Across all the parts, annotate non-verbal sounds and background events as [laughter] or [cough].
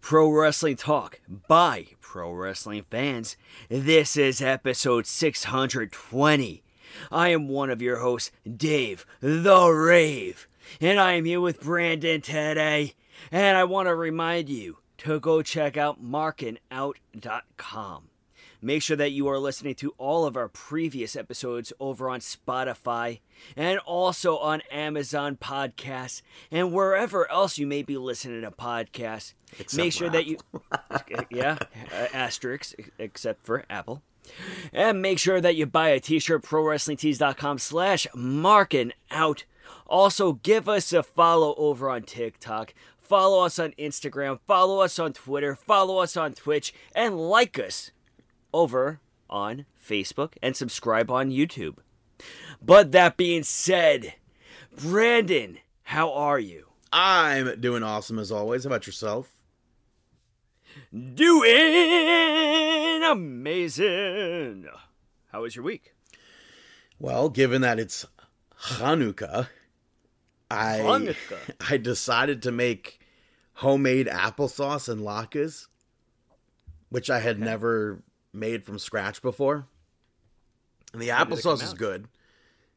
Pro Wrestling Talk by Pro Wrestling fans. This is episode 620. I am one of your hosts, Dave the Rave, and I am here with Brandon today. And I want to remind you to go check out markingout.com. Make sure that you are listening to all of our previous episodes over on Spotify and also on Amazon Podcasts and wherever else you may be listening to podcasts. Except Make sure that you, [laughs] [laughs] yeah, uh, asterisk, except for Apple. And make sure that you buy a t-shirt, prowrestlingtees.com slash marking out. Also, give us a follow over on TikTok. Follow us on Instagram. Follow us on Twitter. Follow us on Twitch. And like us over on Facebook and subscribe on YouTube. But that being said, Brandon, how are you? I'm doing awesome as always. How about yourself? Doing amazing. How was your week? Well, given that it's Hanukkah, I Hanukkah. [laughs] I decided to make homemade applesauce and latkes, which I had never made from scratch before. And the How did it come applesauce is good.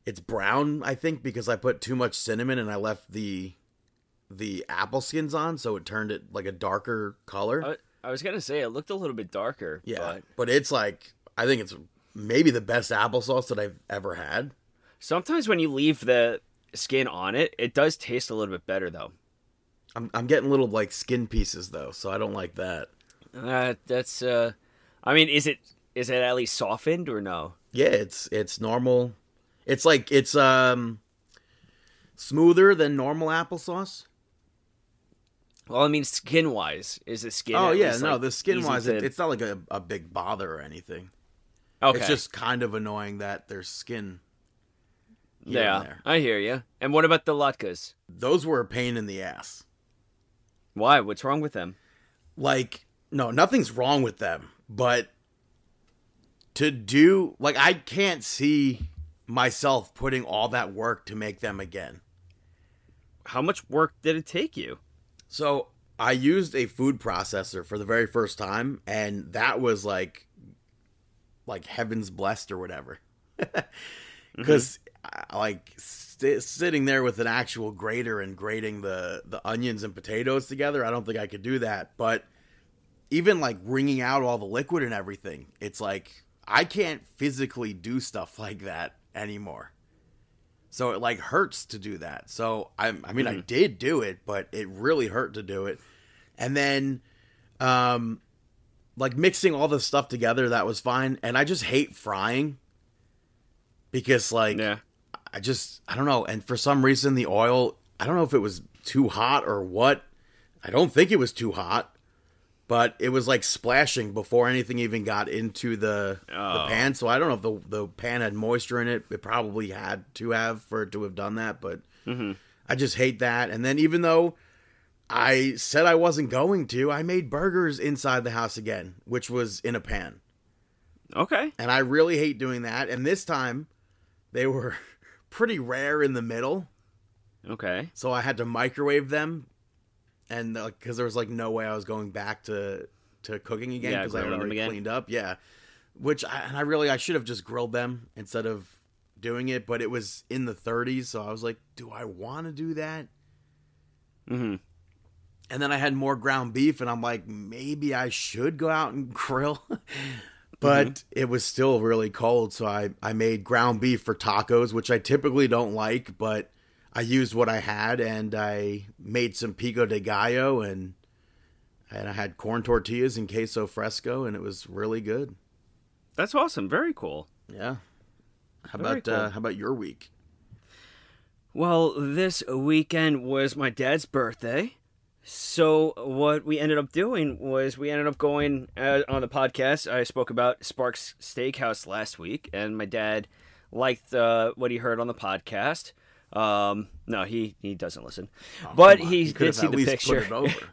It's brown, I think, because I put too much cinnamon and I left the the apple skins on, so it turned it like a darker color. I, I was gonna say it looked a little bit darker. Yeah, but but it's like I think it's maybe the best applesauce that I've ever had. sometimes when you leave the skin on it, it does taste a little bit better though. I'm I'm getting little like skin pieces though, so I don't like that. Uh, that's uh, I mean, is it is it at least softened or no? Yeah, it's it's normal. It's like it's um smoother than normal applesauce. Well, I mean, skin wise, is the skin? oh yeah, least, no, like, the skin wise, it, to- it's not like a, a big bother or anything. okay. It's just kind of annoying that there's skin. yeah, there. I hear you. And what about the latkes? Those were a pain in the ass. Why? What's wrong with them? like no nothing's wrong with them but to do like i can't see myself putting all that work to make them again. How much work did it take you? so i used a food processor for the very first time and that was like like heaven's blessed or whatever. [laughs] Mm-hmm. Because uh, like st- sitting there with an actual grater and grating the the onions and potatoes together i don't think i could do that but even like wringing out all the liquid and everything it's like i can't physically do stuff [laughs] like that anymore so it like hurts to do that so i, I mean i did do it but it really hurt to do it and then um like mixing all the stuff together that was fine and i just hate frying because like Yeah. I just I don't know. And for some reason the oil I don't know if it was too hot or what. I don't think it was too hot, but it was like splashing before anything even got into the Oh. the pan. So I don't know if the the pan had moisture in it. It probably had to have for it to have done that, but Mhm. I just hate that. And then even though I said I wasn't going to, I made burgers inside the house again, which was in a pan. Okay. And I really hate doing that. And this time they were [laughs] pretty rare in the middle. Okay. So I had to microwave them. And because there was like no way I was going back to, to cooking again Yeah, because I had already cleaned up. Yeah. Which I, and I really, I should have just grilled them instead of doing it. But it was in the 30s. So I was like, do I want to do that? Mm-hmm. And then I had more ground beef, and I'm like, maybe I should go out and [laughs] grill. but it was still really cold, so I, I made ground beef for tacos, which I typically don't like, but I used what I had, and I made some pico de gallo, and and I had corn tortillas and queso fresco, and it was really good. That's awesome. Very cool. Yeah. How Very about uh, how about your week? Well, this weekend was my dad's birthday, So what we ended up doing was we ended up going uh, on the podcast. I spoke about Sparks Steakhouse last week, and my dad liked uh, what he heard on the podcast. Um, no, he he doesn't listen, Oh, but on. he did see the picture. Put it over.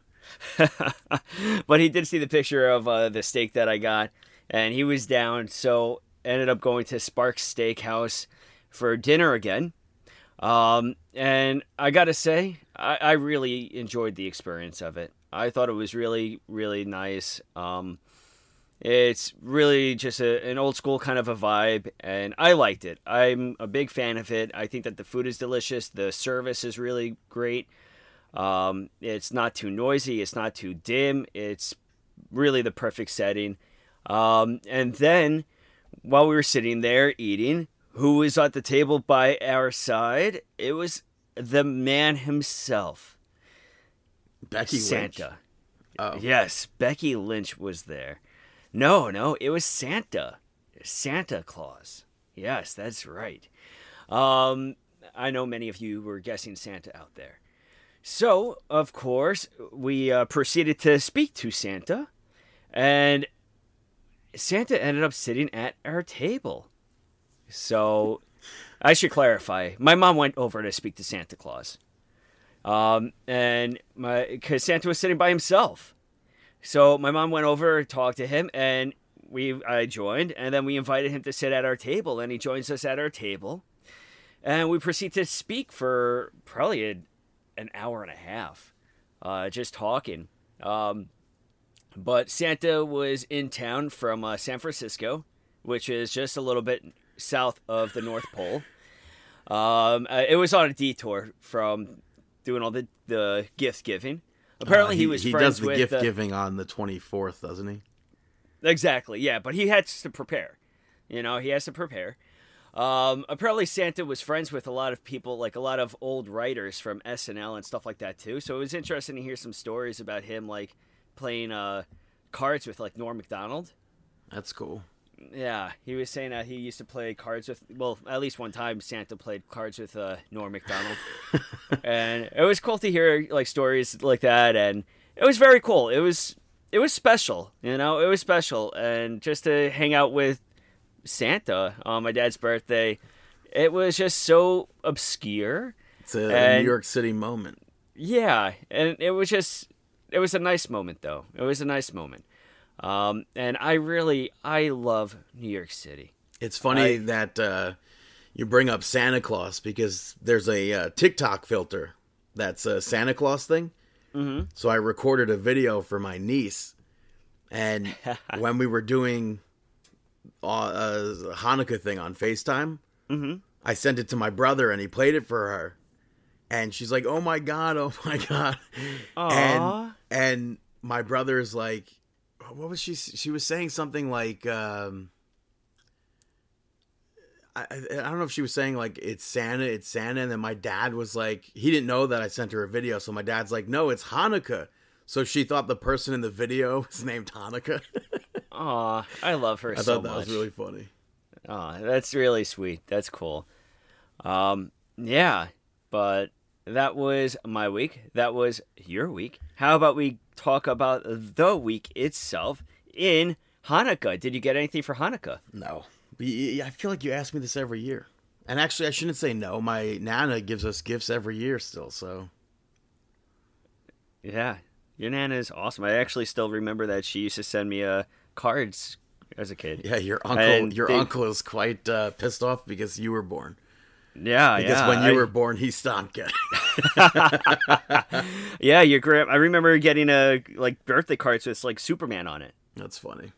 [laughs] but he did see the picture of uh, the steak that I got, and he was down. So ended up going to Sparks Steakhouse for dinner again. Um, and I gotta say, I, I really enjoyed the experience of it. I thought it was really, really nice. Um, it's really just a, an old school kind of a vibe, and I liked it. I'm a big fan of it. I think that the food is delicious. The service is really great. Um, it's not too noisy. It's not too dim. It's really the perfect setting. Um, and then while we were sitting there eating, who was at the table by our side? It was the man himself, Becky Lynch. Santa. Oh, Yes, Becky Lynch was there. No, no, it was Santa. Santa Claus. Yes, that's right. Um, I know many of you were guessing Santa out there. So, of course, we uh, proceeded to speak to Santa, and Santa ended up sitting at our table. So, I should clarify. My mom went over to speak to Santa Claus. Um, and my because Santa was sitting by himself. So my mom went over, talked to him, and we I joined, and then we invited him to sit at our table, and he joins us at our table, and we proceed to speak for probably a, an hour and a half, uh, just talking. Um, but Santa was in town from uh, San Francisco, which is just a little bit south of the North Pole. Um, uh, it was on a detour from doing all the, the gift giving. Apparently, Uh, he, was he does the gift uh, giving on the 24th, doesn't he? Exactly, yeah, but he has to prepare. You know, he has to prepare. Um, apparently, Santa was friends with a lot of people, like a lot of old writers from SNL and stuff like that too. So it was interesting to hear some stories about him, like playing uh, cards with like Norm Macdonald. That's cool. Yeah, he was saying that he used to play cards with. Well, at least one time Santa played cards with uh, Norm Macdonald, [laughs] and it was cool to hear like stories like that, and it was very cool. It was it was special, you know, it was special, and just to hang out with Santa on my dad's birthday, it was just so obscure. It's a And- New York City moment. Yeah, and it was just it was a nice moment though. It was a nice moment. Um, and I really I love New York City. It's funny I- that uh, you bring up Santa Claus because there's a uh, TikTok filter that's a Santa Claus thing. Mm-hmm. So I recorded a video for my niece, and [laughs] when we were doing uh, a Hanukkah thing on Facetime, Mhm. I sent it to my brother, and he played it for her, and she's like, "Oh my god, oh my [laughs] god," and and my brother's like, what was she? She was saying something like. Um, I, I don't know if she was saying like it's Santa, it's Santa, and then my dad was like, he didn't know that I sent her a video, so my dad's like, no, it's Hanukkah. So she thought the person in the video [laughs] was named Hanukkah. Aw, I love her I so thought that much. was really funny. Aw, that's really sweet. That's cool. Um, yeah, but that was my week. That was your week. How about we talk about the week itself in Hanukkah? Did you get anything for Hanukkah? No, but y- y- I feel like you ask me this every year, and actually, I shouldn't say no. My nana gives us gifts every year still, so Yeah, your nana is awesome. I actually still remember that she used to send me uh, cards as a kid. yeah, your uncle, And your they- uncle is quite uh, pissed off because you were born. Yeah, Because yeah. when you I- were born, he stopped getting. [laughs] yeah, your grand. I remember getting a like birthday cards with like Superman on it. That's funny.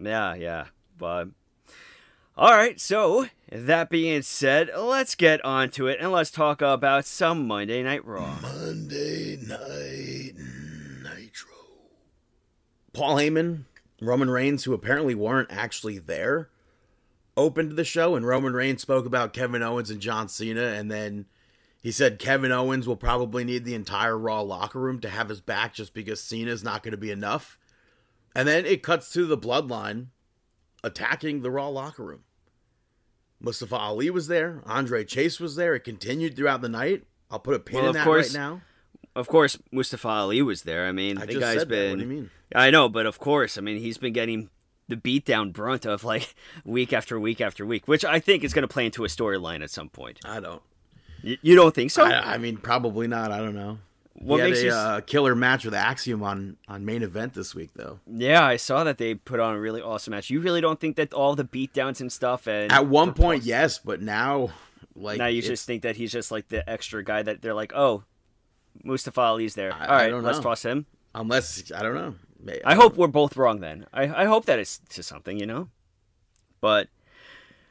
Yeah, yeah. But all right, so that being said, let's get on to it and let's talk about some Monday Night Raw. Monday Night Nitro. Paul Heyman, Roman Reigns, who apparently weren't actually there, opened the show, and Roman Reigns spoke about Kevin Owens and John Cena, and then he said Kevin Owens will probably need the entire Raw locker room to have his back just because Cena's not going to be enough. And then it cuts to the bloodline attacking the Raw locker room. Mustafa Ali was there. Andre Chase was there. It continued throughout the night. I'll put a pin Well, in of that course- right now. of course, Mustafa Ali was there. I mean, I the guy's said that. been. What do you mean? I know, but of course, I mean, he's been getting the beatdown brunt of like [laughs] week after week after week, which I think is going to play into a storyline at some point. I don't. Y- you don't think so? I, I mean, probably not. I don't know. What he makes a you uh, killer match with Axiom on on main event this week, though. yeah, I saw that they put on a really awesome match. You really don't think that all the beatdowns and stuff and At one point, yes, but now, like, now you it's- just think that he's just like the extra guy that they're like, oh, Mustafa Ali's there. I- All don't let's know. toss him. unless I don't know. I hope we're both wrong then. I, I hope that it's to something, you know? But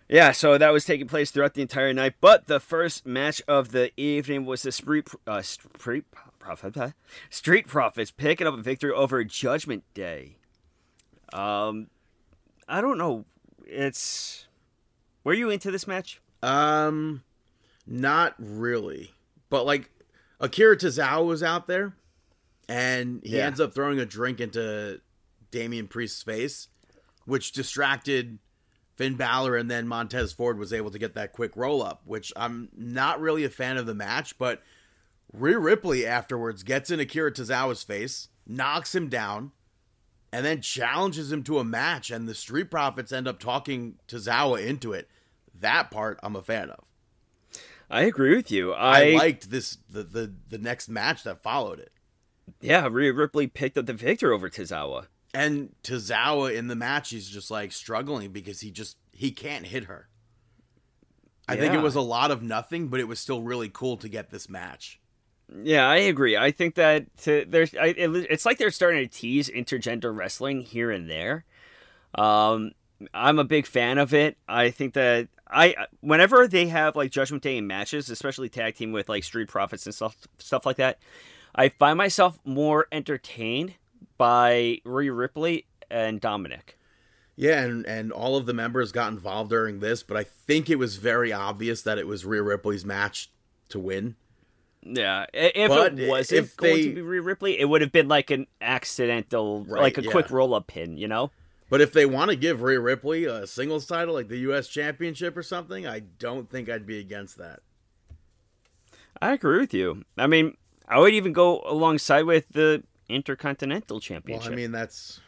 yeah, so that was taking place throughout the entire night. But the first match of the evening was the Street uh, Street Profit Street Profits picking up a victory over Judgment Day. Um, I don't know. It's were you into this match? Um, not really. But like, Akira Tozawa was out there, and he Yeah. ends up throwing a drink into Damian Priest's face, which distracted Finn Balor, and then Montez Ford was able to get that quick roll up. Which I'm not really a fan of the match, but Rhea Ripley afterwards gets in Akira Tozawa's face, knocks him down. And then challenges him to a match, and the Street Profits end up talking Tozawa into it. That part I'm a fan of. I agree with you. I, I, liked this the, the the next match that followed it. Yeah, Rhea Ripley picked up the victory over Tozawa. And Tozawa in the match he's just like struggling because he just he can't hit her. I think it was a lot of nothing, but it was still really cool to get this match. Yeah, I agree. I think that to, there's I, it, it's like they're starting to tease intergender wrestling here and there. Um, I'm a big fan of it. I think that I whenever they have like Judgment Day matches, especially tag team with like Street Profits and stuff stuff like that, I find myself more entertained by Rhea Ripley and Dominic. Yeah, and and all of the members got involved during this, but I think it was very obvious that it was Rhea Ripley's match to win. Yeah, if But it wasn't if going they- to be Rhea Ripley, it would have been like an accidental, Right, like a quick roll up pin, you know. But if they want to give Rhea Ripley a singles title like the US championship or something, I don't think I'd be against that. I agree with you. I mean, I would even go alongside with the Intercontinental Championship. Well. I mean that's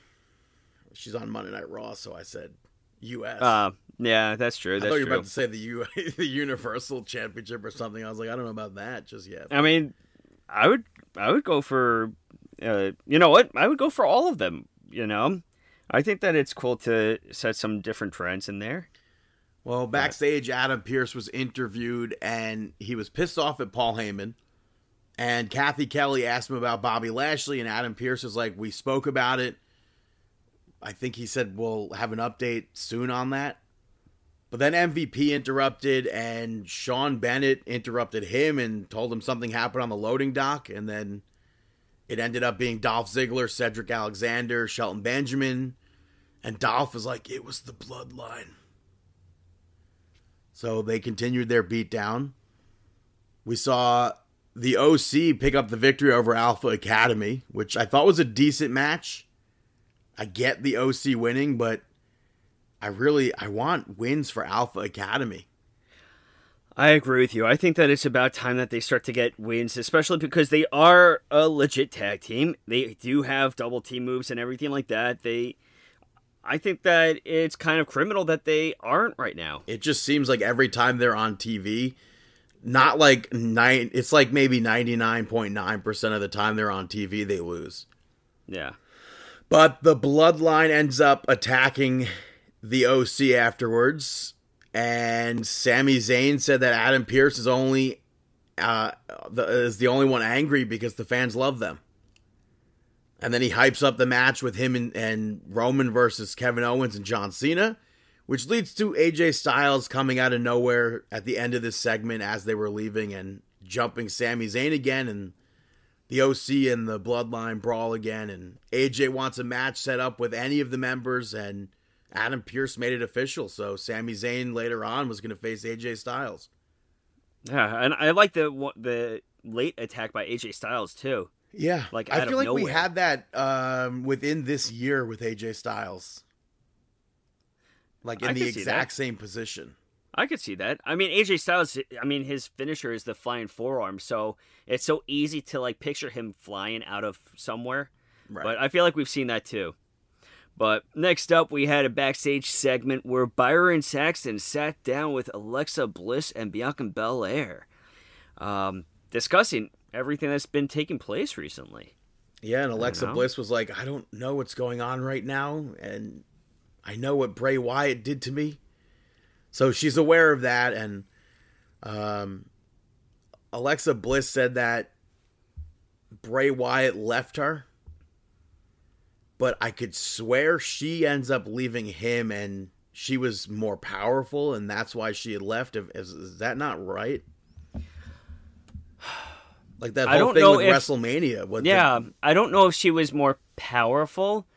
she's on Monday Night Raw, so I said US. uh, yeah, that's true. I thought you were about to say the U [laughs] the Universal Championship or something. I was like, I don't know about that just yet. I mean, I would, I would go for, uh, you know what? I would go for all of them. You know, I think that it's cool to set some different trends in there. Well, backstage, Adam Pearce was interviewed and he was pissed off at Paul Heyman. And Cathy Kelley asked him about Bobby Lashley, and Adam Pearce was like, We spoke about it. I think he said we'll have an update soon on that. But then MVP interrupted, and Sean Bennett interrupted him and told him something happened on the loading dock. And then it ended up being Dolph Ziggler, Cedric Alexander, Shelton Benjamin. And Dolph was like, It was the bloodline. So they continued their beatdown. We saw the OC pick up the victory over Alpha Academy, which I thought was a decent match. I get the OC winning, but I really I want wins for Alpha Academy. I agree with you. I think that it's about time that they start to get wins, especially because they are a legit tag team. They do have double team moves and everything like that. They, I think that it's kind of criminal that they aren't right now. It just seems like every time they're on TV, not like nine it's like maybe 99.9% of the time they're on TV they lose. Yeah. But the bloodline ends up attacking the OC afterwards, and Sami Zayn said that Adam Pearce is only uh, the, is the only one angry because the fans love them. And then he hypes up the match with him and, and Roman versus Kevin Owens and John Cena, which leads to AJ Styles coming out of nowhere at the end of this segment as they were leaving and jumping Sami Zayn again and the OC and the Bloodline brawl again, and AJ wants a match set up with any of the members, and Adam Pearce made it official. So Sami Zayn later on was going to face AJ Styles. Yeah, and I like the the late attack by AJ Styles too. Yeah, Like, I feel like we had that um, within this year with AJ Styles, like I in the exact same position. I could see that. I mean, AJ Styles. I mean, his finisher is the flying forearm, so it's so easy to like picture him flying out of somewhere. Right. But I feel like we've seen that too. But next up, we had a backstage segment where Byron Saxton sat down with Alexa Bliss and Bianca Belair, um, discussing everything that's been taking place recently. Yeah, and Alexa. Bliss was like, I don't know what's going on right now, and I know what Bray Wyatt did to me. So she's aware of that, and um, Alexa Bliss said that Bray Wyatt left her, but I could swear she ends up leaving him, and she was more powerful, and that's why she had left. Is, is that not right? [sighs] Like that I whole don't thing with if- WrestleMania. The- Yeah, I don't know if she was more powerful,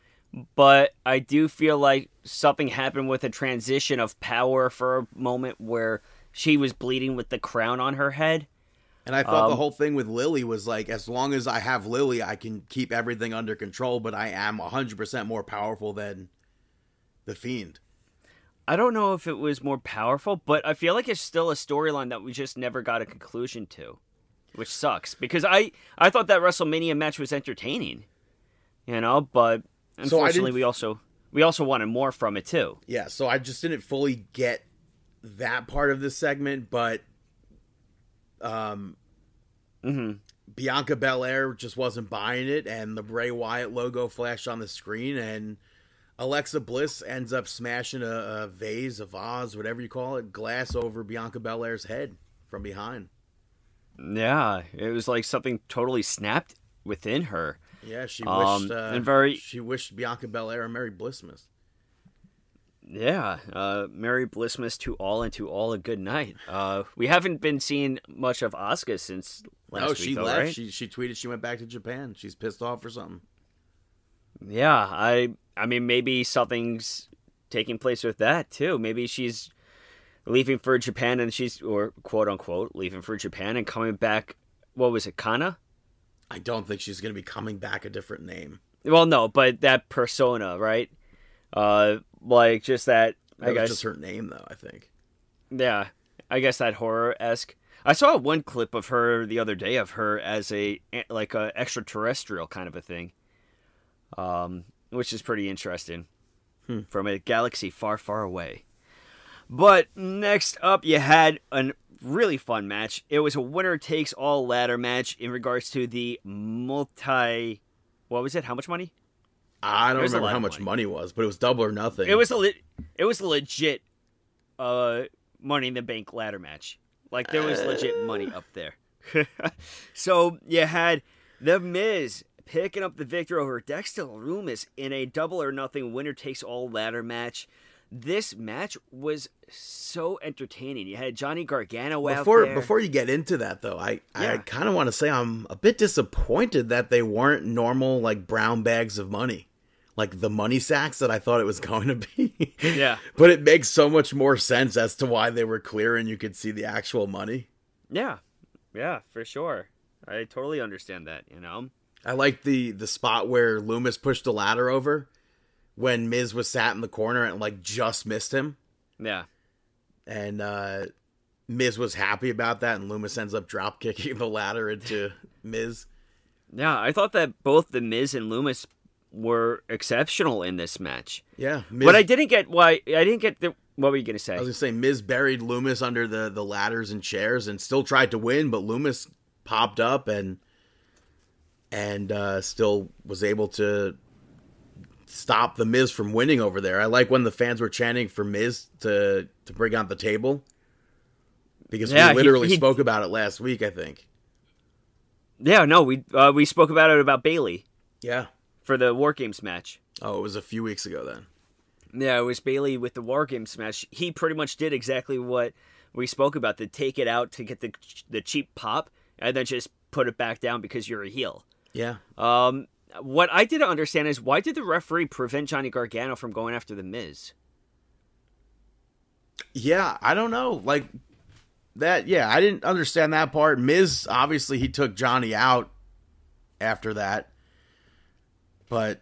but I do feel like something happened with a transition of power for a moment where she was bleeding with the crown on her head. And I thought the Um, whole thing with Lily was like, as long as I have Lily, I can keep everything under control, but I am 100% more powerful than the Fiend. I don't know if it was more powerful, but I feel like it's still a storyline that we just never got a conclusion to, which sucks because I I thought that WrestleMania match was entertaining, you know, but unfortunately didn't- we also we also wanted more from it too. Yeah, so I just didn't fully get that part of the segment, but um, hmm Bianca Belair just wasn't buying it, and the Bray Wyatt logo flashed on the screen, and Alexa Bliss ends up smashing a, a vase, a vase, whatever you call it, glass over Bianca Belair's head from behind. Yeah, it was like something totally snapped within her. Yeah, she Um, wished uh, and very- she wished Bianca Belair a Merry Blissmas. Yeah, uh, Merry Blissmas to all and to all a good night. Uh, we haven't been seeing much of Asuka since last No, week, she though, left. right? She she tweeted she went back to Japan. She's pissed off or something. Yeah, I I mean maybe something's taking place with that too. Maybe she's leaving for Japan and she's or quote unquote leaving for Japan and coming back. What was it, Kana? I don't think she's going to be coming back a different name. Well, no, but that persona, right? Uh, like just that. That I guess just her name, though. I think. Yeah, I guess that horror esque. I saw one clip of her the other day of her as a like a extraterrestrial kind of a thing, um, which is pretty interesting Hmm. from a galaxy far, far away. But next up, you had a really fun match. It was a winner takes all ladder match in regards to the multi. What was it? How much money? I don't remember how much money. money was, but it was double or nothing. It was a le- it was a legit uh money in the bank ladder match. Like there was legit money up there. [laughs] so you had the Miz picking up the victory over Dexter Lumis in a double or nothing winner takes all ladder match. This match was so entertaining. You had Johnny Gargano out before there. before you get into that though. I I kind of want to say I'm a bit disappointed that they weren't normal like brown bags of money, like the money sacks that I thought it was [laughs] going to be. Yeah. but it makes so much more sense as to why they were clear and you could see the actual money. yeah, yeah, for sure. I totally understand that. You know. I like the the spot where Lumis pushed the ladder over when Miz was sat in the corner and like just missed him. Yeah. and uh Miz was happy about that, and Lumis ends up drop kicking the ladder into [laughs] Miz. Yeah, I thought that both the Miz and Lumis were exceptional in this match. Yeah, Miz, But I didn't get why I didn't get the what were you gonna say? I was gonna say Miz buried Lumis under the the ladders and chairs, and still tried to win, but Lumis popped up and and uh still was able to stop the Miz from winning over there. I like when the fans were chanting for Miz to to bring out the table because Yeah, we he- literally he- spoke about it last week. I think. yeah, no, we uh, we spoke about it about Bayley Yeah. for the War Games match. Oh, it was a few weeks ago then. Yeah, it was Bayley with the War Games match. He pretty much did exactly what we spoke about: to take it out to get the the cheap pop, and then just put it back down because you're a heel. Yeah. Um, what I didn't understand is why did the referee prevent Johnny Gargano from going after the Miz? Yeah, I don't know. Like that, yeah, I didn't understand that part. Miz, obviously, he took Johnny out after that, but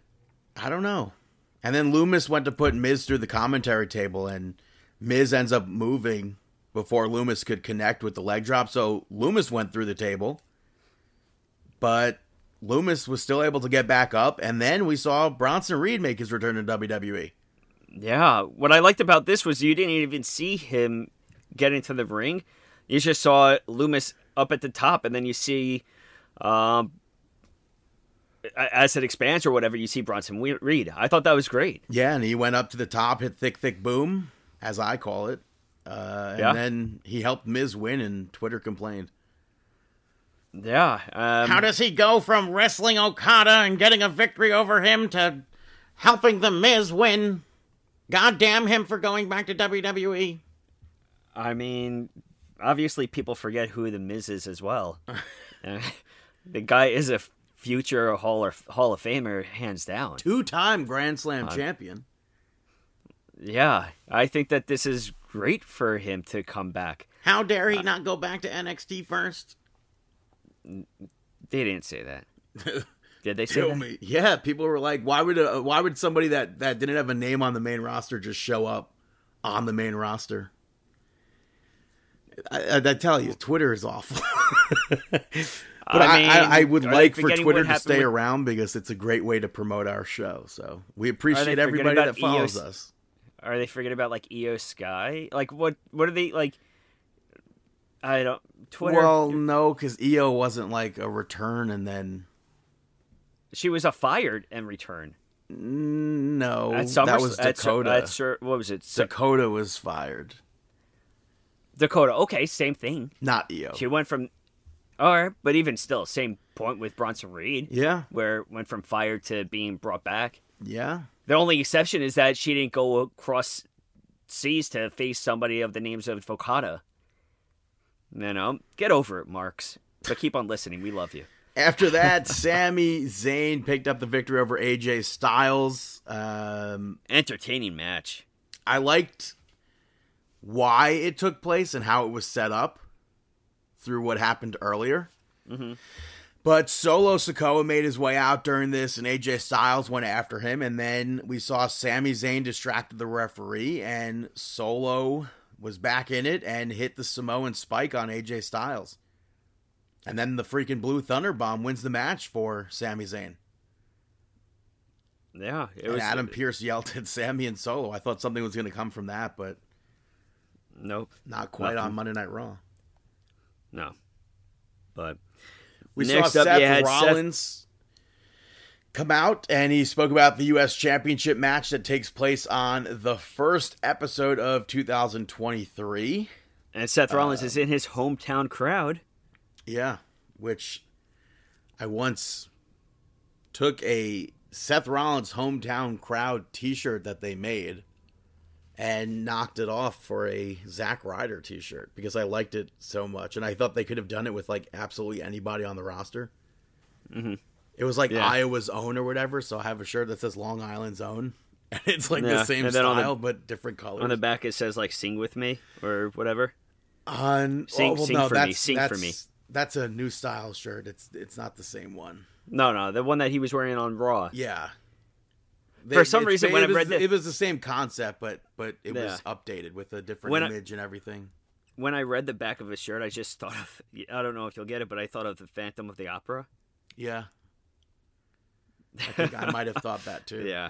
I don't know. And then Lumis went to put Miz through the commentary table, and Miz ends up moving before Lumis could connect with the leg drop. So Lumis went through the table, but Lumis was still able to get back up. And then we saw Bronson Reed make his return to WWE. Yeah, what I liked about this was you didn't even see him get into the ring. You just saw Lumis up at the top, and then you see, um, as it expands or whatever, you see Bronson Reed. I thought that was great. Yeah, and he went up to the top, hit thick, thick boom, as I call it. Uh, and Yeah. then he helped Miz win, and Twitter complained. Yeah. Um, How does he go from wrestling Okada and getting a victory over him to helping the Miz win? God damn him for going back to. WWE. I mean, obviously people forget who the Miz is as well. [laughs] Uh, the guy is a future Hall of Hall of Famer, hands down. Two time Grand Slam champion. Yeah, I think that this is great for him to come back. How dare he not go back to NXT first? They didn't say that. [laughs] Did they say that? me. Yeah, people were like, why would uh, why would somebody that that didn't have a name on the main roster just show up on the main roster? I, I, I tell you, Twitter is awful. [laughs] but I, mean, I, I would like for Twitter to stay with- around because it's a great way to promote our show. So we appreciate everybody that follows EOS? us. Are they forgetting about like Iyo Sky? Like what? What are they like? I don't. Twitter. Well, no, because Iyo wasn't like a return and then she was a fired and return mm, no, at Summer. that was at Su- Dakota. At, what was it? Dakota was fired, Dakota. Okay, same thing. not Iyo. She went from. All right, but even still, same point with Bronson Reed, Yeah, where went from fired to being brought back. yeah. The only exception is that she didn't go across seas to face somebody of the names of Okada. You know, get over it, Marks. But keep on listening. We love you. After that, [laughs] Sami Zayn picked up the victory over AJ Styles. Um, Entertaining match. I liked why it took place and how it was set up through what happened earlier. But Solo Sikoa made his way out during this, and AJ Styles went after him. And then we saw Sami Zayn distracted the referee, and Solo was back in it and hit the Samoan spike on AJ Styles. And then the freaking Blue Thunder Bomb wins the match for Sami Zayn. Yeah, it And was Adam Pearce yelled at [laughs] Sami and Solo. I thought something was going to come from that, but Nope, not quite Nothing. on Monday Night Raw. no. But We Next saw up, Seth had Seth- Rollins come out and he spoke about the U.S. Championship match that takes place on the first episode of 2023. and Seth Rollins is in his hometown crowd. Yeah, which I once took a Seth Rollins hometown crowd T-shirt that they made and knocked it off for a Zack Ryder T-shirt because I liked it so much, and I thought they could have done it with like absolutely anybody on the roster. Mhm. It was like Yeah. Iowa's own or whatever, so I have a shirt that says Long Island's own, [laughs] and it's like Yeah, the same on the- style but different colors. On the back it says like "Sing with me" or whatever. On oh, Sing- oh, well, sing no, for me, sing for me. That's a new style shirt. It's it's not the same one. No, no, the one that he was wearing on Raw. Yeah. For some reason, when I read the- it was the same concept, but but it was updated with a different When I- image and everything. When I read the back of his shirt, I just thought of [laughs] I don't know if you'll get it, but I thought of the Phantom of the Opera. Yeah, I think I might have thought that too. Yeah.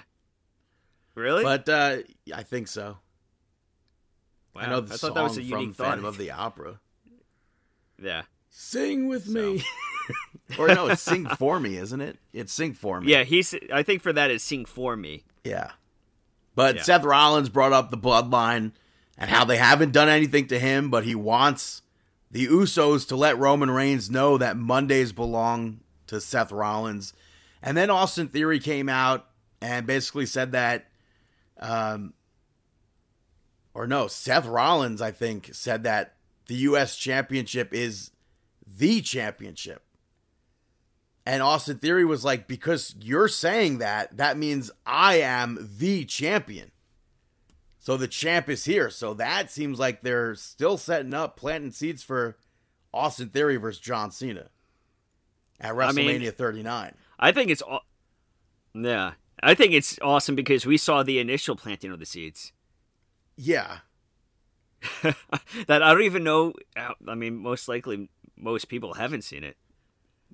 Really? but uh, I think so. I know the I song thought that was a from thought. Phantom of the Opera. yeah. Sing with me, [laughs] or no, it's sing for me, isn't it? It's sing for me. Yeah, he's. I think for that is "Sing for Me." Yeah. But Yeah. Seth Rollins brought up the bloodline and how they haven't done anything to him, but he wants the Usos to let Roman Reigns know that Mondays belong to Seth Rollins. And then Austin Theory came out and basically said that, um, or no, Seth Rollins, I think, said that the U.S. Championship is the championship. And Austin Theory was like, because you're saying that, that means I am the champion. So the champ is here. So that seems like they're still setting up, planting seeds for Austin Theory versus John Cena at I mean- WrestleMania 39. I think it's. aw- Yeah, I think it's awesome because we saw the initial planting of the seeds. Yeah. [laughs] that I don't even know. I mean, most likely, most people haven't seen it.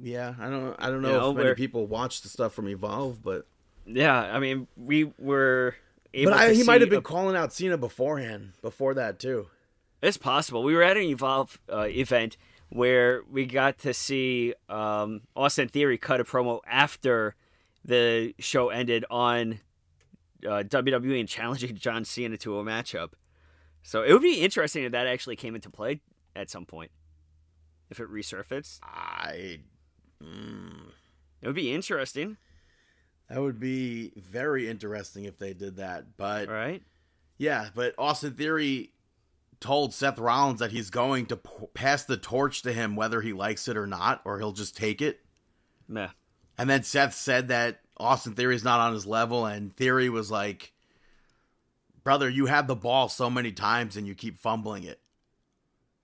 Yeah, I don't. I don't know, You know, if many where- people watch the stuff from Evolve, but Yeah, I mean, we were but I, he might have been a- calling out Cena beforehand, before that too. It's possible. We were at an Evolve uh, event where we got to see um, Austin Theory cut a promo after the show ended on uh, WWE and challenging [laughs] John Cena to a matchup. So it would be interesting if that actually came into play at some point. If it resurfaced, I. Mm, it would be interesting, that would be very interesting if they did that. But right? yeah, but Austin Theory told Seth Rollins that he's going to p- pass the torch to him whether he likes it or not, or he'll just take it. Meh. And then Seth said that Austin Theory's not on his level, and Theory was like, Brother, you had the ball so many times and you keep fumbling it.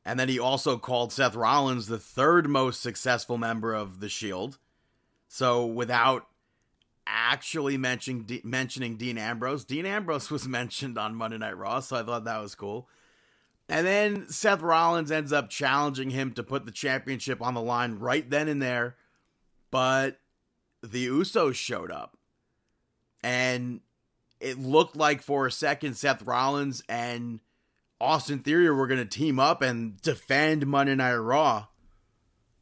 And then he also called Seth Rollins the third most successful member of the Shield. So without actually mentioning mentioning Dean Ambrose, Dean Ambrose [laughs] was mentioned on Monday Night Raw, so I thought that was cool. And then Seth Rollins ends up challenging him to put the championship on the line right then and there. But the Usos showed up. And it looked like for a second Seth Rollins and Austin Theory were going to team up and defend Monday Night Raw.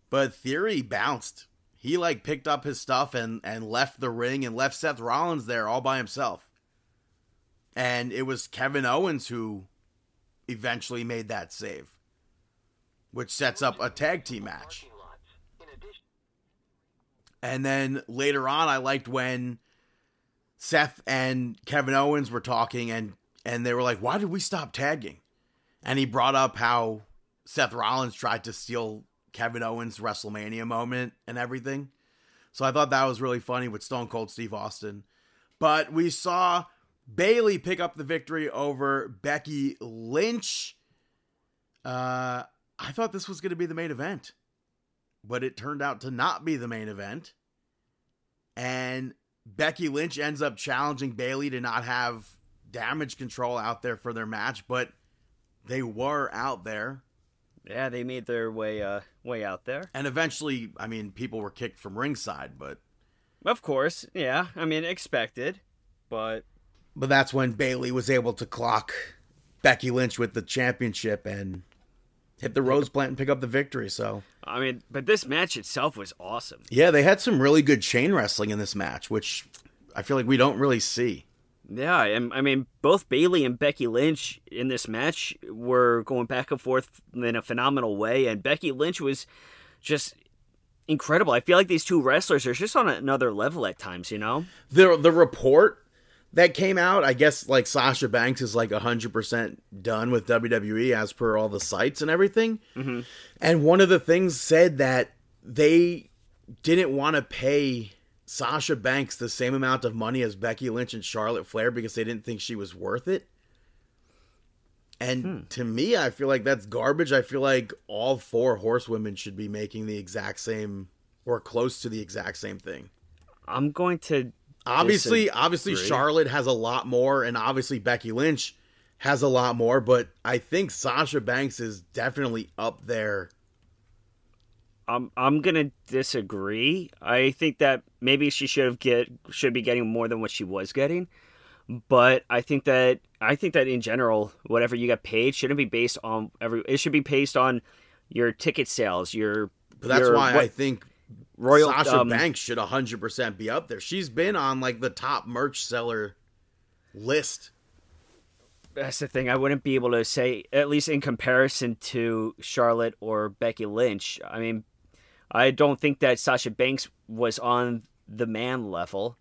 But Theory bounced. He like picked up his stuff and and left the ring and left Seth Rollins there all by himself. And it was Kevin Owens who eventually made that save, which sets up a tag team match. And then later on, I liked when Seth and Kevin Owens were talking, and and they were like, "Why did we stop tagging?" And he brought up how Seth Rollins tried to steal Kevin Owens' WrestleMania moment and everything. So I thought that was really funny with Stone Cold Steve Austin. But we saw Bayley pick up the victory over Becky Lynch. Uh, I thought this was going to be the main event, but it turned out to not be the main event. And Becky Lynch ends up challenging Bayley to not have damage control out there for their match, but they were out there. Yeah, they made their way uh, way out there. And eventually, I mean, people were kicked from ringside, but Of course, yeah. I mean, expected, but but that's when Bayley was able to clock Becky Lynch with the championship and hit the rose plant and pick up the victory. So I mean, but this match itself was awesome. yeah, they had some really good chain wrestling in this match, which I feel like we don't really see. Yeah, and I mean, both Bayley and Becky Lynch in this match were going back and forth in a phenomenal way, and Becky Lynch was just incredible. I feel like these two wrestlers are just on another level at times, you know? the The report that came out, I guess, like Sasha Banks is like hundred percent done with WWE as per all the sites and everything. Mm-hmm. And one of the things said that they didn't want to pay Sasha Banks the same amount of money as Becky Lynch and Charlotte Flair because they didn't think she was worth it. And to me, I feel like that's garbage. I feel like all four horsewomen should be making the exact same or close to the exact same thing. I'm going to Obviously, obviously. Charlotte has a lot more and obviously Becky Lynch has a lot more, but I think Sasha Banks is definitely up there. I'm I'm gonna disagree. I think that maybe she should have get should be getting more than what she was getting, but I think that I think that in general, whatever you get paid shouldn't be based on every. It should be based on your ticket sales, your. But that's your- why what- I think Royal Sasha um, Banks should 100% be up there. She's been on like the top merch seller list. That's the thing. I wouldn't be able to say, at least in comparison to Charlotte or Becky Lynch. I mean, I don't think that Sasha Banks was on the man level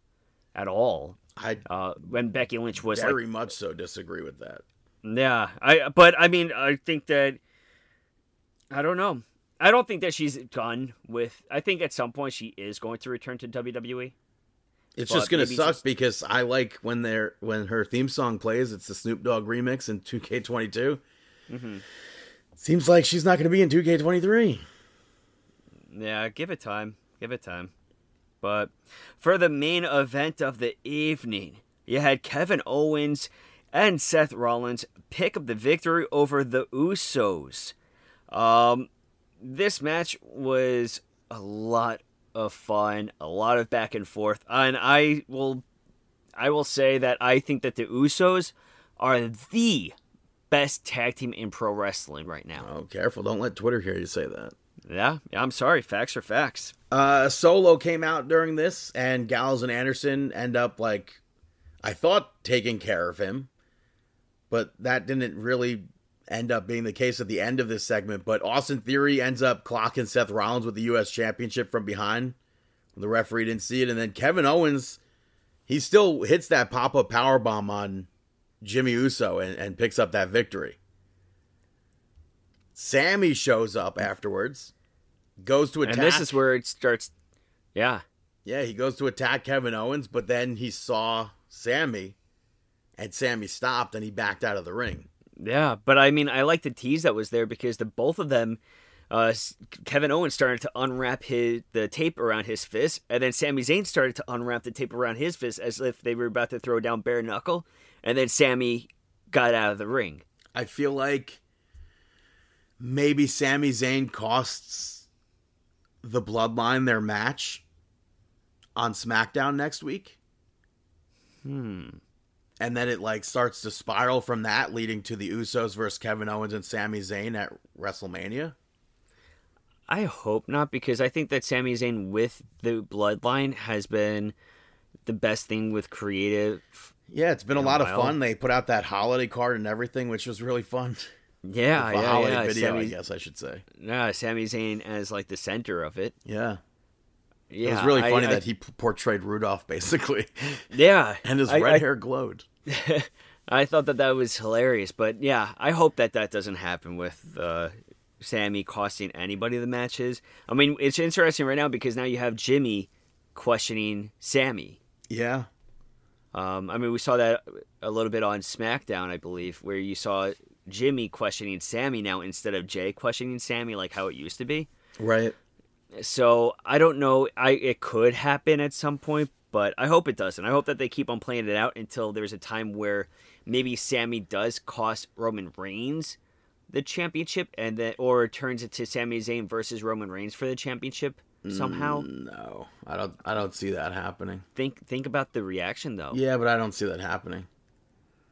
at all. I Uh, when Becky Lynch was like very much so disagree with that. Yeah, I but I mean I think that I don't know. I don't think that she's done with. I think at some point she is going to return to WWE. It's just gonna suck just- because I like when they're when her theme song plays. It's the Snoop Dogg remix in 2K22. Mm-hmm. Seems like she's not gonna be in 2K23. Yeah, give it time. Give it time. But for the main event of the evening, you had Kevin Owens and Seth Rollins pick up the victory over the Usos. Um, this match was a lot of fun, a lot of back and forth, and I will, I will say that I think that the Usos are the best tag team in pro wrestling right now. Oh, careful! Don't let Twitter hear you say that. Yeah, yeah I'm sorry. Facts are facts. Uh, Solo came out during this, and Gallows and Anderson end up like, I thought taking care of him, but that didn't really end up being the case at the end of this segment. But Austin Theory ends up clocking Seth Rollins with the U.S. Championship from behind. The referee didn't see it, and then Kevin Owens, he still hits that pop up power bomb on Jimmy Uso and, and picks up that victory. Sami shows up afterwards, goes to attack. And this is where it starts. Yeah. Yeah, he goes to attack Kevin Owens, but then he saw Sami, and Sami stopped and he backed out of the ring. Yeah, but I mean, I like the tease that was there because the both of them, uh, Kevin Owens started to unwrap his the tape around his fist, and then Sami Zayn started to unwrap the tape around his fist as if they were about to throw down bare knuckle, and then Sami got out of the ring. I feel like maybe Sami Zayn costs the Bloodline their match on SmackDown next week. Hmm. And then it like starts to spiral from that, leading to the Usos versus Kevin Owens and Sami Zayn at WrestleMania. I hope not, because I think that Sami Zayn with the Bloodline has been the best thing with creative. Yeah, it's been a lot of fun. They put out that holiday card and everything, which was really fun. [laughs] Yeah, yeah, holiday yeah. video, Sami, I guess I should say. yeah, Sami Zayn as like the center of it. Yeah. Yeah, it was really funny I- that he portrayed Rudolph [laughs] basically, yeah, and his I- red hair glowed. [laughs] I thought that that was hilarious, but yeah, I hope that that doesn't happen with uh, Sami costing anybody the matches. I mean, it's interesting right now because now you have Jimmy questioning Sami. Yeah, Um, I mean, we saw that a little bit on SmackDown, I believe, where you saw Jimmy questioning Sami now instead of Jay questioning Sami, like how it used to be. right. So I don't know. I it could happen at some point, but I hope it doesn't. I hope that they keep on playing it out until there's a time where maybe Sami does cost Roman Reigns the championship, and then or turns it to Sami Zayn versus Roman Reigns for the championship somehow. Mm, no, I don't. I don't see that happening. Think think about the reaction though. Yeah, but I don't see that happening.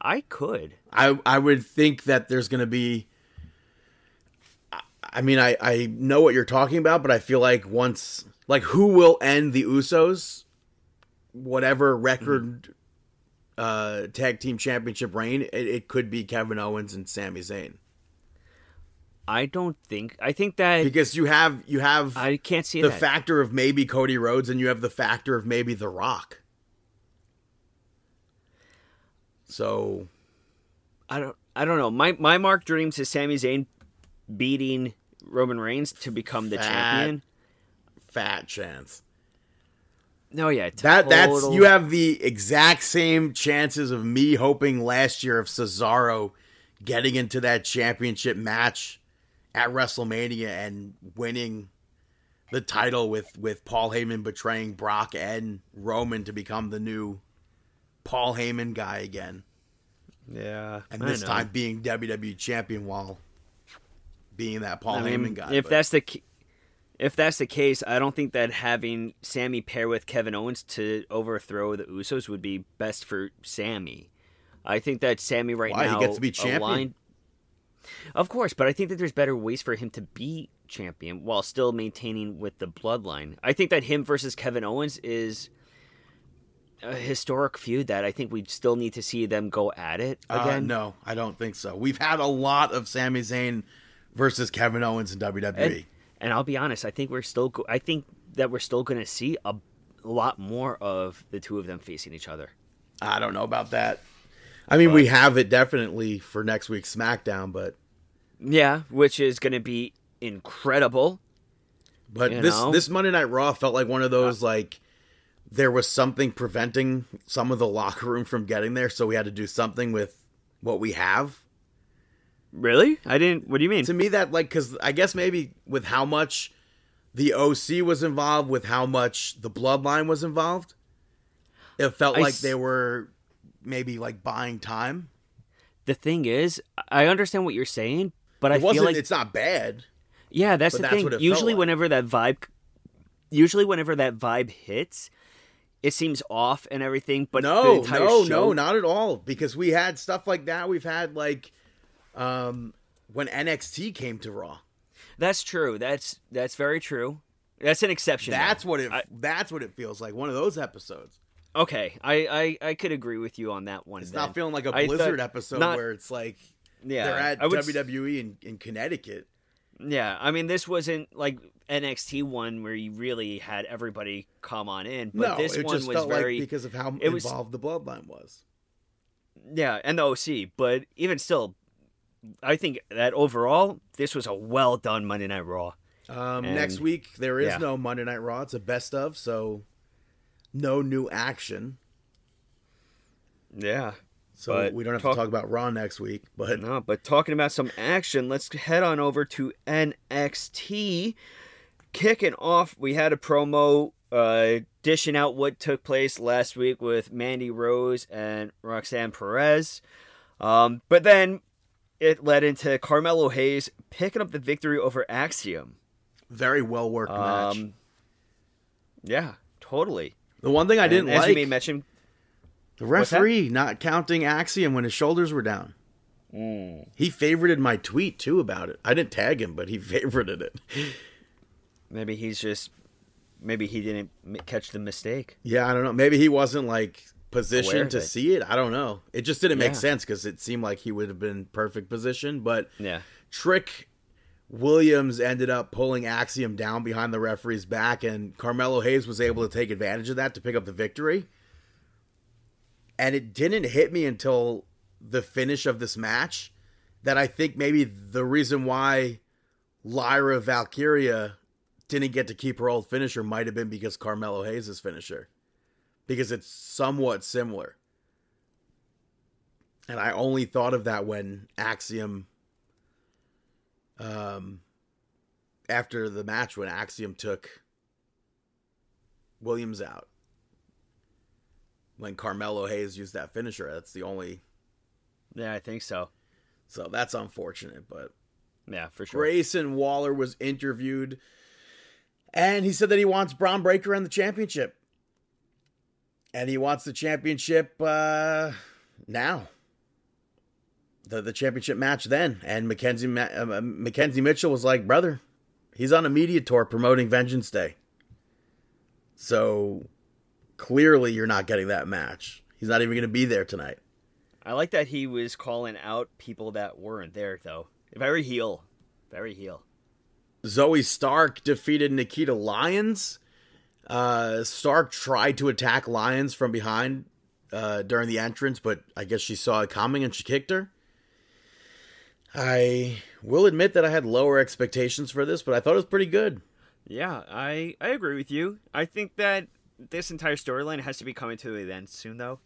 I could. I I would think that there's going to be. I- mean, I I know what you're talking about, but I feel like once, like, who will end the Usos, whatever record, uh, tag team championship reign, it, it could be Kevin Owens and Sami Zayn I don't think. I think that because you have you have I can't see the that. factor of maybe Cody Rhodes, and you have the factor of maybe The Rock. So I don't. I don't know. My my Mark dreams is Sami Zayn beating Roman Reigns to become the Fat. champion. fat chance. No, yeah, That that's you have the exact same chances of me hoping last year of Cesaro getting into that championship match at WrestleMania and winning the title with with Paul Heyman betraying Brock and Roman to become the new Paul Heyman guy again, Yeah, and this time being WWE champion while being that Paul I mean, Heyman guy. if but- that's the if that's the case, I don't think that having Sami pair with Kevin Owens to overthrow the Usos would be best for Sami. I think that Sami right Why? He now gets to be champion. aligned- Of course, but I think that there's better ways for him to be champion while still maintaining with the bloodline. I think that him versus Kevin Owens is a historic feud that I think we still need to see them go at it Uh, again. no, I don't think so. We've had a lot of Sami Zayn versus Kevin Owens in WWE. And, and I'll be honest, I think we're still. Go- I think that we're still going to see a lot more of the two of them facing each other. I don't know about that. I mean, we have it definitely for next week's SmackDown, but Yeah, which is going to be incredible. but You this know? this Monday Night Raw felt like one of those uh, like there was something preventing some of the locker room from getting there, so we had to do something with what we have. Really? I didn't. What do you mean? To me, that like because I guess maybe with how much the OC was involved, with how much the Bloodline was involved, it felt I like s- they were maybe like buying time. the thing is, I understand what you're saying, but I It feel wasn't. like it's not bad. yeah, that's the that's thing. what it felt Usually, like. whenever that vibe, usually whenever that vibe hits, it seems off and everything. But no, no, show, no, not at all. Because we had stuff like that. We've had like um when NXT came to Raw. That's true. That's that's very true. That's an exception. though. That's what it. I- that's what it feels like. One of those episodes. okay. I, I I could agree with you on that one. It's then. not feeling like a I thought- Blizzard episode not- where it's like Yeah, they're at WWE in, in Connecticut. Yeah, I mean, this wasn't like NXT one where you really had everybody come on in, but no, this one was very like because of how it was- involved the bloodline was. yeah, and the OC. But even still, I think that overall, this was a well done Monday Night Raw. Um, And- next week there is yeah. no Monday Night Raw. It's a best of, so no new action. Yeah, So we don't have talk- to talk about Raw next week. But no, but talking about some action, let's head on over to NXT. Kicking off, we had a promo uh, dishing out what took place last week with Mandy Rose and Roxanne Perez. Um, but then it led into Carmelo Hayes picking up the victory over Axiom. very well worked match. Um, yeah, totally. The one thing I didn't And as you may mention, the referee not counting Axiom when his shoulders were down. Mm. He favorited my tweet too about it. I didn't tag him, but he [laughs] favorited it. maybe he's just maybe he didn't catch the mistake. Yeah, I don't know. Maybe he wasn't like Of to it. see it. I don't know. It just didn't make Yeah. sense because it seemed like he would have been perfect position. But Yeah. Trick Williams ended up pulling Axiom down behind the referee's back, and Carmelo Hayes was able to take advantage of that to pick up the victory. And it didn't hit me until the finish of this match that I think maybe the reason why Lyra Valkyria didn't get to keep her old finisher might have been because Carmelo Hayes' finisher. Because it's somewhat similar. And I only thought of that when Axiom um after the match when Axiom took Williams out. When Carmelo Hayes used that finisher, that's the only Yeah, I think so. so that's unfortunate, but Yeah, for sure. Grayson Waller was interviewed and he said that he wants Bron Breakker and the championship. And he wants the championship uh, now. The the championship match then. And McKenzie uh, McKenzie Mitchell was like, "Brother, he's on a media tour promoting Vengeance Day." So clearly you're not getting that match. He's not even going to be there tonight. I like that he was calling out people that weren't there though. Very heel. Very heel. Zoey Stark defeated Nikita Lyons. Uh, Stark tried to attack Lyons from behind uh, during the entrance, but I guess she saw it coming and she kicked her. I will admit that I had lower expectations for this, but I thought it was pretty good. Yeah, I I agree with you. I think that this entire storyline has to be coming to an end soon though.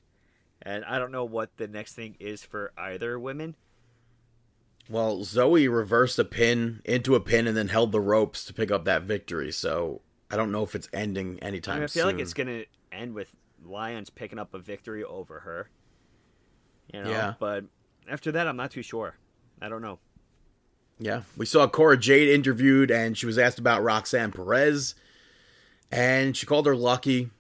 And I don't know what the next thing is for either women. Well, Zoey reversed a pin into a pin and then held the ropes to pick up that victory, so I don't know if it's ending I, anytime mean, I feel soon. like it's gonna end with Lyons picking up a victory over her. You know, Yeah. but after that, I'm not too sure. I don't know. Yeah, we saw Cora Jade interviewed, and she was asked about Roxanne Perez, and she called her lucky,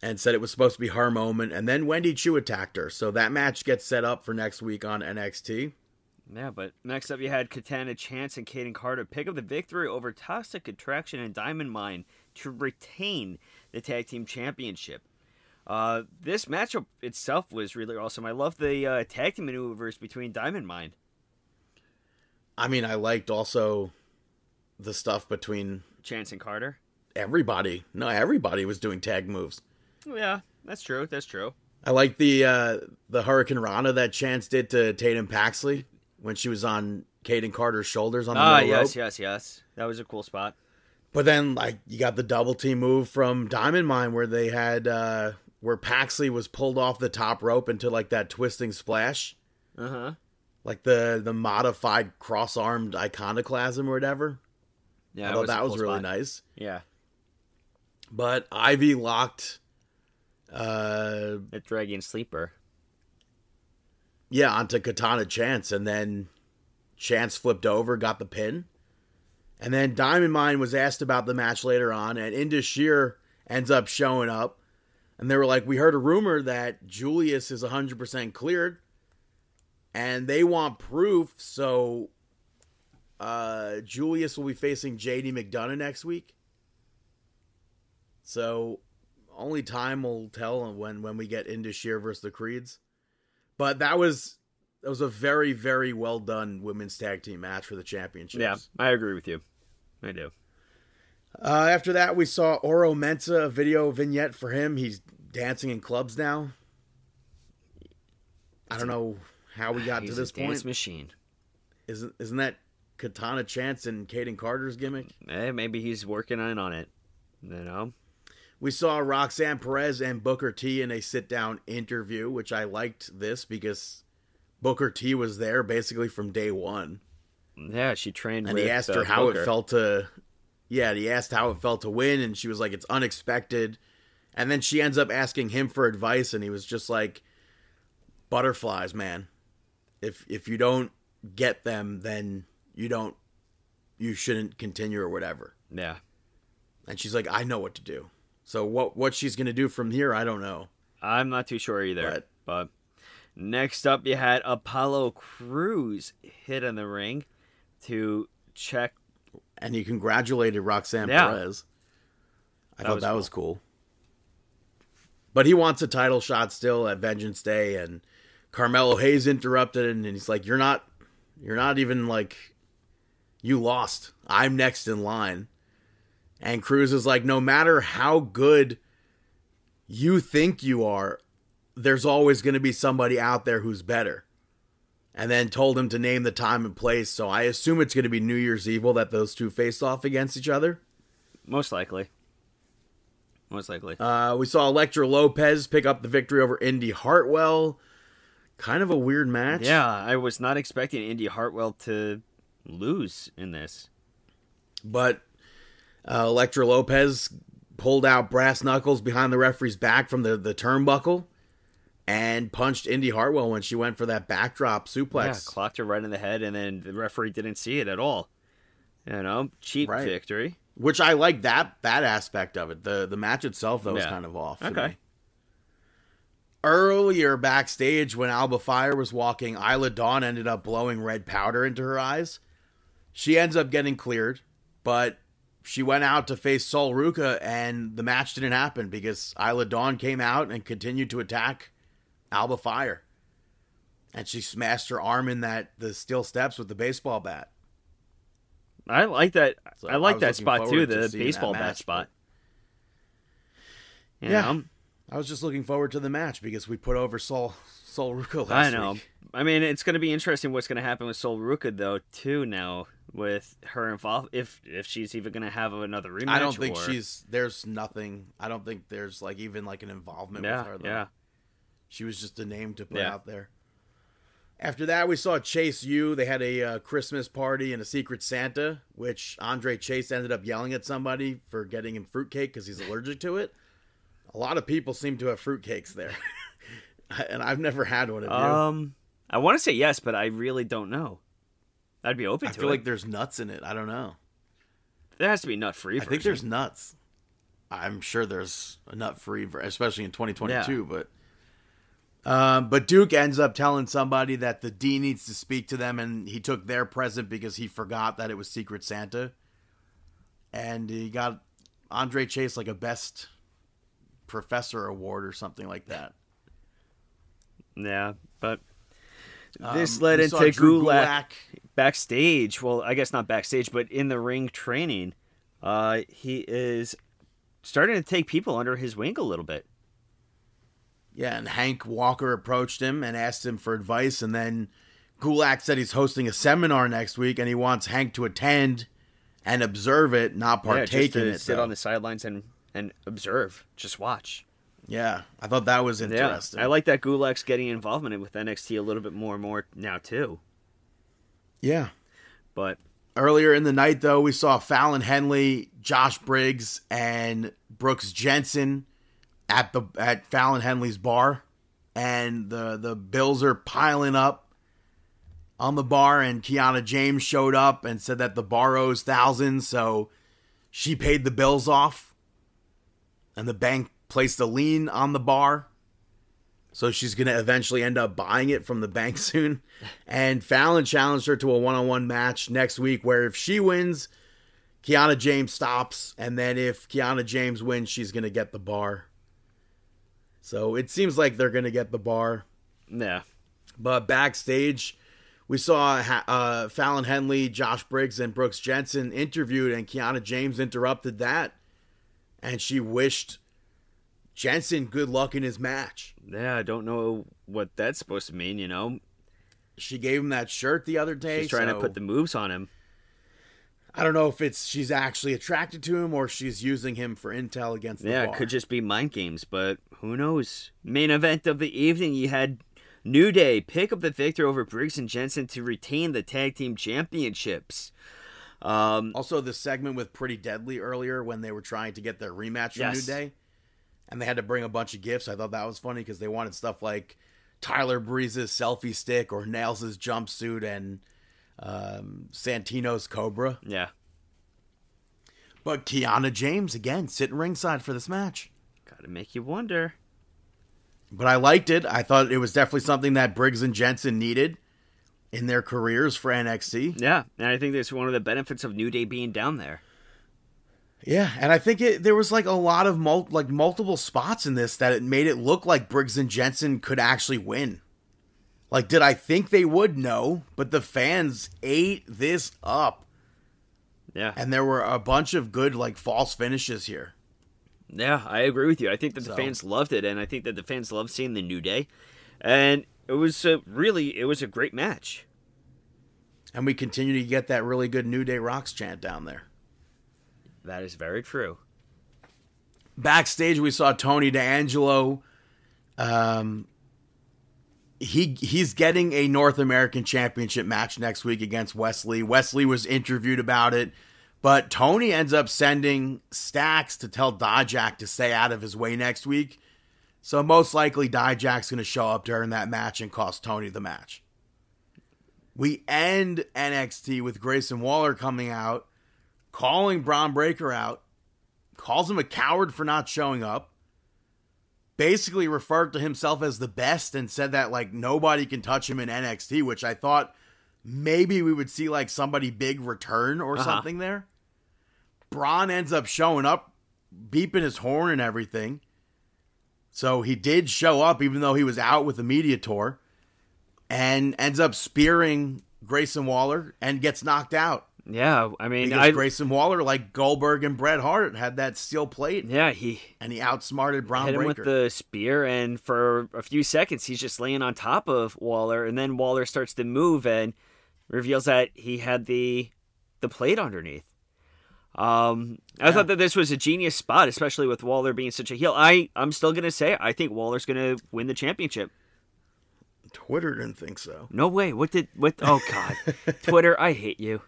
and said it was supposed to be her moment. And then Wendy Choo attacked her, so that match gets set up for next week on NXT. Yeah, but next up you had Katana Chance and Kayden Carter pick up the victory over Toxic Attraction and Diamond Mine to retain the tag team championship. Uh, this matchup itself was really awesome. I love the uh, tag team maneuvers between Diamond Mine. I mean, I liked also the stuff between Chance and Carter. everybody. No, everybody was doing tag moves. Yeah, that's true. That's true. I like the uh, the Hurricane Rana that Chance did to Tatum Paxley when she was on Kayden Carter's shoulders on the Ah, yes, rope. yes, yes. That was a cool spot. But then, like, you got the double team move from Diamond Mine where they had uh, where Paxley was pulled off the top rope into like that twisting splash, Uh huh. like the the modified cross armed iconoclasm or whatever. Yeah, I thought a that was cool really spot. nice. Yeah, But Ivy locked uh, the Dragon Sleeper. yeah, onto Katana Chance, and then Chance flipped over, got the pin. And then Diamond Mine was asked about the match later on, and Indus Sher ends up showing up. And they were like, We heard a rumor that Julius is 100% cleared, and they want proof, so uh, Julius will be facing JD McDonagh next week. So only time will tell when when we get into Sher versus the Creeds. But that was that was a very very well done women's tag team match for the championships. Yeah, I agree with you. I do. Uh, after that, we saw Oro Mensah, a video vignette for him. He's dancing in clubs now. I don't know how we got He's to this a dance point. machine. Isn't isn't that Katana Chance and Kayden Carter's gimmick? Eh, maybe he's working in on it. You know. We saw Roxanne Perez and Booker T in a sit down interview, which I liked this because Booker T was there basically from day one. Yeah, she trained. And with, he asked uh, her how Booker. it felt to Yeah, he asked how it felt to win and she was like, It's unexpected. And then she ends up asking him for advice and he was just like Butterflies, man. If if you don't get them, then you don't you shouldn't continue or whatever. Yeah, And she's like, I know what to do. So what what she's gonna do from here, I don't know. I'm not too sure either. But- But next up, you had Apollo Crews hit in the ring to check. And he congratulated Roxanne Yeah. Perez. I That thought was that was cool. But he wants a title shot still at Vengeance Day, and Carmelo Hayes interrupted, and he's like, "You're not, you're not even like, you lost. I'm next in line." And Crews is like, "No matter how good you think you are, there's always going to be somebody out there who's better." And then told him to name the time and place. So I assume it's going to be New Year's Evil that those two face off against each other. Most likely. Most likely. Uh, we saw Elektra Lopez pick up the victory over Indy Hartwell. Kind of a weird match. yeah, I was not expecting Indy Hartwell to lose in this. But uh, Elektra Lopez pulled out brass knuckles behind the referee's back from the, the turnbuckle and punched Indy Hartwell when she went for that backdrop suplex. Yeah, clocked her right in the head, and then the referee didn't see it at all. You know, cheap Right. victory. which I like that that aspect of it. The the match itself though was kind of off. Okay. me. Earlier backstage when Alba Fyre was walking, Isla Dawn ended up blowing red powder into her eyes. She ends up getting cleared, but she went out to face Sol Ruca and the match didn't happen because Isla Dawn came out and continued to attack Alba Fyre. And she smashed her arm in that the steel steps with the baseball bat. I like that. So I I like was that spot too. to The baseball bat spot. You Yeah. know? I was just looking forward to the match because we put over Sol Sol Ruca I know. week. I mean, it's going to be interesting what's going to happen with Sol Ruca though too. Now with her involved, if if she's even going to have another rematch. I don't think or- she's there's nothing. I don't think there's like even like an involvement Yeah, with her. Though. yeah. She was just a name to put Yeah. out there. After that, we saw Chase U. They had a uh, Christmas party and a Secret Santa, which Andre Chase ended up yelling at somebody for getting him fruitcake because he's allergic to it. A lot of people seem to have fruitcakes there, [laughs] and I've never had one of you. Um, I want to say yes, but I really don't know. I'd be open I to feel like there's nuts in it. I don't know. there has to be nut free. I think there's nuts. I'm sure there's a nut free, especially in 2022. But um, but Duke ends up telling somebody that the D needs to speak to them, and he took their present because he forgot that it was Secret Santa, and he got Andre Chase like a best professor award or something like that. Yeah, but this Um, led into Drew Gulak, backstage. Well, I guess not backstage, but in the ring training. Uh, he is starting to take people under his wing a little bit. Yeah, and Hank Walker approached him and asked him for advice, and then Gulak said he's hosting a seminar next week, and he wants Hank to attend and observe it, not Yeah, partake to in it. sit though. on the sidelines and and observe, just watch. Yeah, I thought that was interesting. Yeah. I like that Gulak's getting involvement with NXT a little bit more and more now too. Yeah. But Earlier in the night, though, we saw Fallon Henley, Josh Briggs, and Brooks Jensen at the at Fallon Henley's bar, and the the bills are piling up on the bar and Kiana James showed up and said that the bar owes thousands, so she paid the bills off. And the bank placed a lien on the bar. So she's going to eventually end up buying it from the bank [laughs] soon. And Fallon challenged her to a one on one match next week where if she wins, Kiana James stops. And then if Kiana James wins, she's going to get the bar. So it seems like they're going to get the bar. Yeah. But backstage, we saw uh, Fallon Henley, Josh Briggs, and Brooks Jensen interviewed, and Kiana James interrupted that. And she wished Jensen good luck in his match. Yeah, I don't know what that's supposed to mean, you know? She gave him that shirt the other day. She's trying so to put the moves on him. I don't know if it's she's actually attracted to him or she's using him for intel against the Yeah, it could just be mind games, but who knows? Main event of the evening, you had New Day pick up the victor over Briggs and Jensen to retain the tag team championships. Um, Also, the segment with Pretty Deadly earlier when they were trying to get their rematch from Yes. New Day, and they had to bring a bunch of gifts. I thought that was funny because they wanted stuff like Tyler Breeze's selfie stick or Nails's jumpsuit and um, Santino's Cobra. yeah, But Kiana James again sitting ringside for this match. gotta make you wonder. But I liked it. I thought it was definitely something that Briggs and Jensen needed in their careers for NXT. Yeah, and I think that's one of the benefits of New Day being down there. Yeah, and I think it there was like a lot of mul- like multiple spots in this that it made it look like Briggs and Jensen could actually win. Like, did I think they would? No, but the fans ate this up, Yeah, and there were a bunch of good like false finishes here. yeah, I agree with you. I think that the So- fans loved it, and I think that the fans loved seeing the New Day, and it was a, really it was a great match. And we continue to get that really good New Day Rocks chant down there. That is very true. backstage we saw Tony D'Angelo. Um, he he's getting a North American Championship match next week against Wes Lee. Wesley was interviewed about it, but Tony ends up sending Stacks to tell Dijak to stay out of his way next week. So most likely Dijak's going to show up during that match and cost Tony the match. We end NXT with Grayson Waller coming out, calling Bron Breakker out, calls him a coward for not showing up, basically referred to himself as the best and said that like nobody can touch him in NXT, which I thought maybe we would see like somebody big return or Uh-huh. something there. Bron ends up showing up, beeping his horn and everything. So he did show up, even though he was out with the media tour, and ends up spearing Grayson Waller and gets knocked out. Yeah, I mean, Because I Grayson Waller, like Goldberg and Bret Hart, had that steel plate, yeah he and he outsmarted Bron hit him with the spear, and for a few seconds he's just laying on top of Waller, and then Waller starts to move and reveals that he had the the plate underneath. Um, I Yeah. thought that this was a genius spot, especially with Waller being such a heel. I I'm still gonna say I think Waller's gonna win the championship. Twitter didn't think so. No way. What did what? Oh God, [laughs] Twitter, I hate you.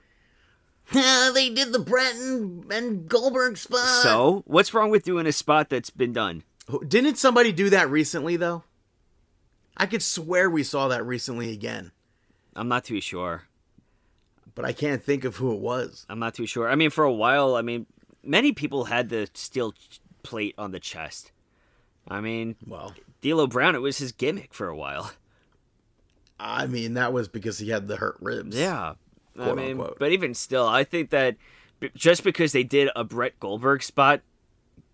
[laughs] they did the Bret and, and Goldberg spot. So what's wrong with doing a spot that's been done? didn't somebody do that recently though? I could swear we saw that recently again, I'm not too sure. but I can't think of who it was. I'm not too sure. I mean, for a while, I mean, many people had the steel plate on the chest. I mean, Well, D'Lo Brown, it was his gimmick for a while. I mean that was because he had the hurt ribs. Yeah. I mean, unquote. but even still, I think that just because they did a Bret Goldberg spot,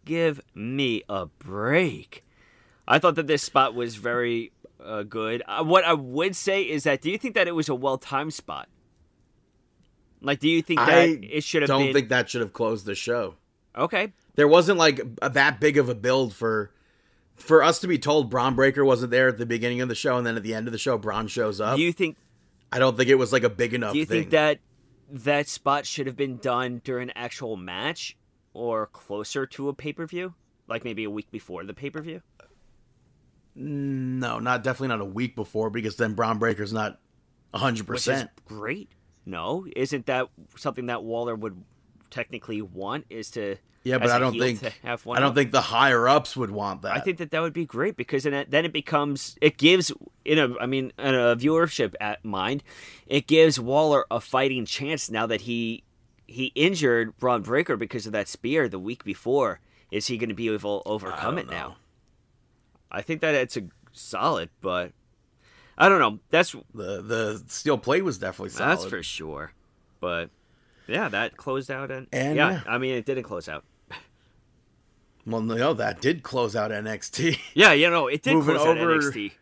give me a break. I thought that this spot was very uh, good. Uh, what I would say is that do you think that it was a well timed spot? Like, do you think that I it should have don't been think that should have closed the show. okay? There wasn't like a, that big of a build for for us to be told Bron Breakker wasn't there at the beginning of the show, and then at the end of the show, Bron shows up. Do you think I don't think it was like a big enough. Do you thing. think that that spot should have been done during an actual match or closer to a pay per view, like maybe a week before the pay per view? No, not definitely not a week before because then Bron Breakker's not hundred percent. great. No, isn't that something that Waller would technically want? Is to Yeah, but I don't think I don't think the higher ups would want that. I think that that would be great because then it, then it becomes it gives in a I mean in a viewership at mind, it gives Waller a fighting chance now that he he injured Bron Breakker because of that spear the week before. Is he going to be able to overcome it now? I think that it's a solid, but I don't know. That's the the steel plate was definitely solid. that's for sure. But yeah, that closed out and, And, yeah, yeah. I mean it didn't close out. Well, no, that did close out NXT. [laughs] Yeah, you know it did Moving close out over- NXT.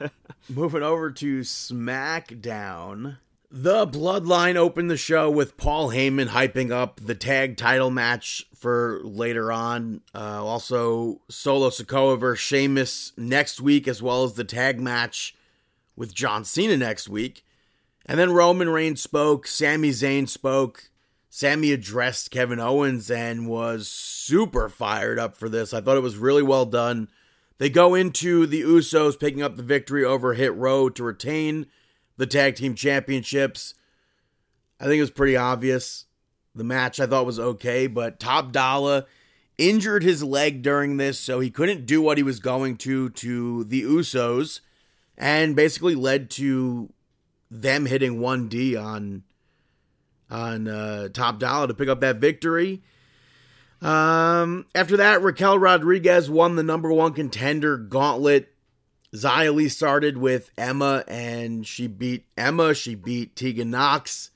[laughs] Moving over to SmackDown. The Bloodline opened the show with Paul Heyman hyping up the tag title match for later on. Uh, also, Solo Sikoa versus Sheamus next week, as well as the tag match with John Cena next week. And then Roman Reigns spoke, Sami Zayn spoke. Sami addressed Kevin Owens and was super fired up for this. I thought it was really well done. They go into the Usos picking up the victory over Hit Row to retain the tag team championships. I think it was pretty obvious. The match I thought was okay, but Top Dollar injured his leg during this, so he couldn't do what he was going to to the Usos, and basically led to them hitting 1D on on uh, Top Dollar to pick up that victory. Um, after that, Raquel Rodriguez won the number one contender gauntlet. Xia Li started with Emma and she beat Emma. She beat Tegan Nox.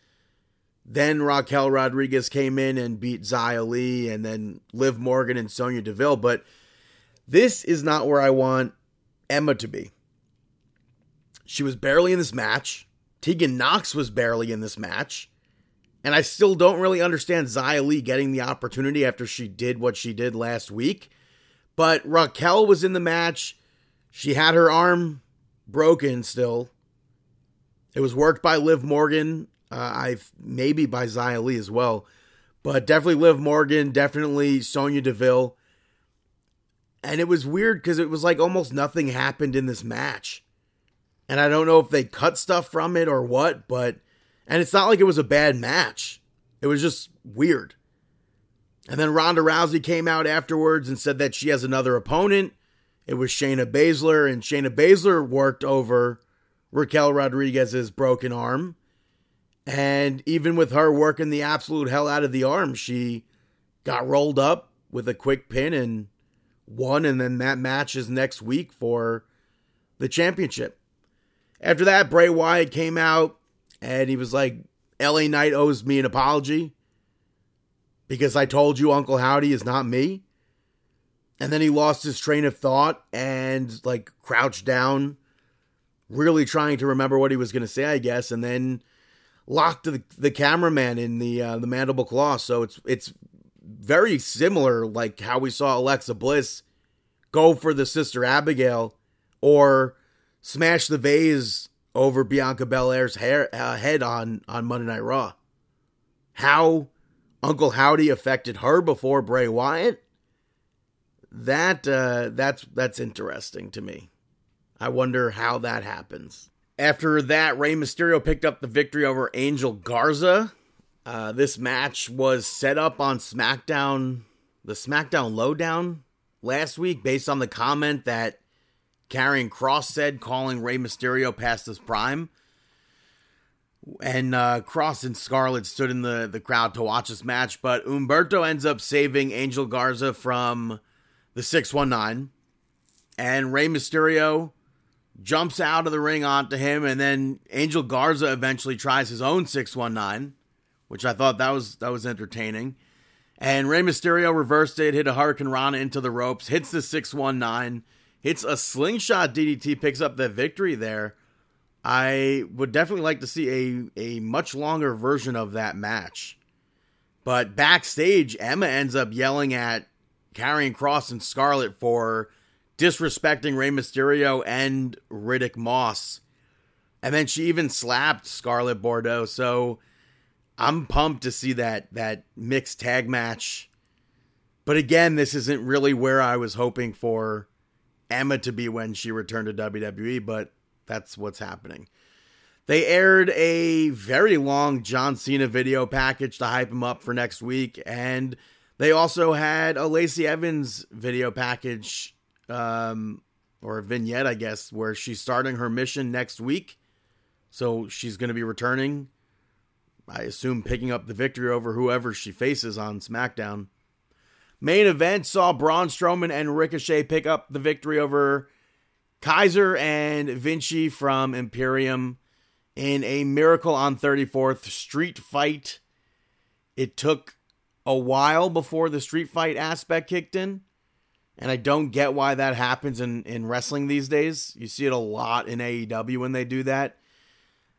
Then Raquel Rodriguez came in and beat Xia Li and then Liv Morgan and Sonya Deville. But this is not where I want Emma to be. She was barely in this match. Tegan Nox was barely in this match. And I still don't really understand Xia Li getting the opportunity after she did what she did last week. But Raquel was in the match. She had her arm broken still. It was worked by Liv Morgan. Uh, I maybe by Xia Li as well, but definitely Liv Morgan, definitely Sonya Deville. And it was weird because it was like almost nothing happened in this match. And I don't know if they cut stuff from it or what, but and it's not like it was a bad match. It was just weird. And then Ronda Rousey came out afterwards and said that she has another opponent. It was Shayna Baszler, and Shayna Baszler worked over Raquel Rodriguez's broken arm. And even with her working the absolute hell out of the arm, she got rolled up with a quick pin and won. And then that match is next week for the championship. After that, Bray Wyatt came out and he was like, LA Knight owes me an apology because I told you Uncle Howdy is not me. And then he lost his train of thought and like crouched down, really trying to remember what he was going to say, I guess, and then locked the, the cameraman in the uh, the mandible claw. So it's it's very similar, like how we saw Alexa Bliss go for the sister Abigail or smash the vase over Bianca Belair's hair, uh, head on on Monday Night Raw. How Uncle Howdy affected her before Bray Wyatt. That uh, that's that's interesting to me. I wonder how that happens. After that, Rey Mysterio picked up the victory over Angel Garza. Uh, this match was set up on SmackDown, the SmackDown Lowdown last week, based on the comment that Karrion Kross said, calling Rey Mysterio past his prime. And uh, Kross and Scarlett stood in the, the crowd to watch this match, but Humberto ends up saving Angel Garza from the 619. And Rey Mysterio jumps out of the ring onto him, and then Angel Garza eventually tries his own 619, which I thought that was that was entertaining. And Rey Mysterio reversed it, hit a Hurricane Rana into the ropes, hits the 619, hits a slingshot DDT, picks up the victory there. I would definitely like to see a, a much longer version of that match. But backstage, Emma ends up yelling at Karrion Kross and Scarlett for disrespecting Rey Mysterio and Riddick Moss. And then she even slapped Scarlett Bordeaux. So I'm pumped to see that that mixed tag match. But again, this isn't really where I was hoping for Emma to be when she returned to WWE, but that's what's happening. They aired a very long John Cena video package to hype him up for next week, and They also had a Lacey Evans video package, um, or vignette, I guess, where she's starting her mission next week. So she's going to be returning, I assume, picking up the victory over whoever she faces on SmackDown. Main event saw Braun Strowman and Ricochet pick up the victory over Kaiser and Vinci from Imperium in a Miracle on 34th street fight. It took a while before the street fight aspect kicked in. And I don't get why that happens in, in wrestling these days. You see it a lot in AEW when they do that.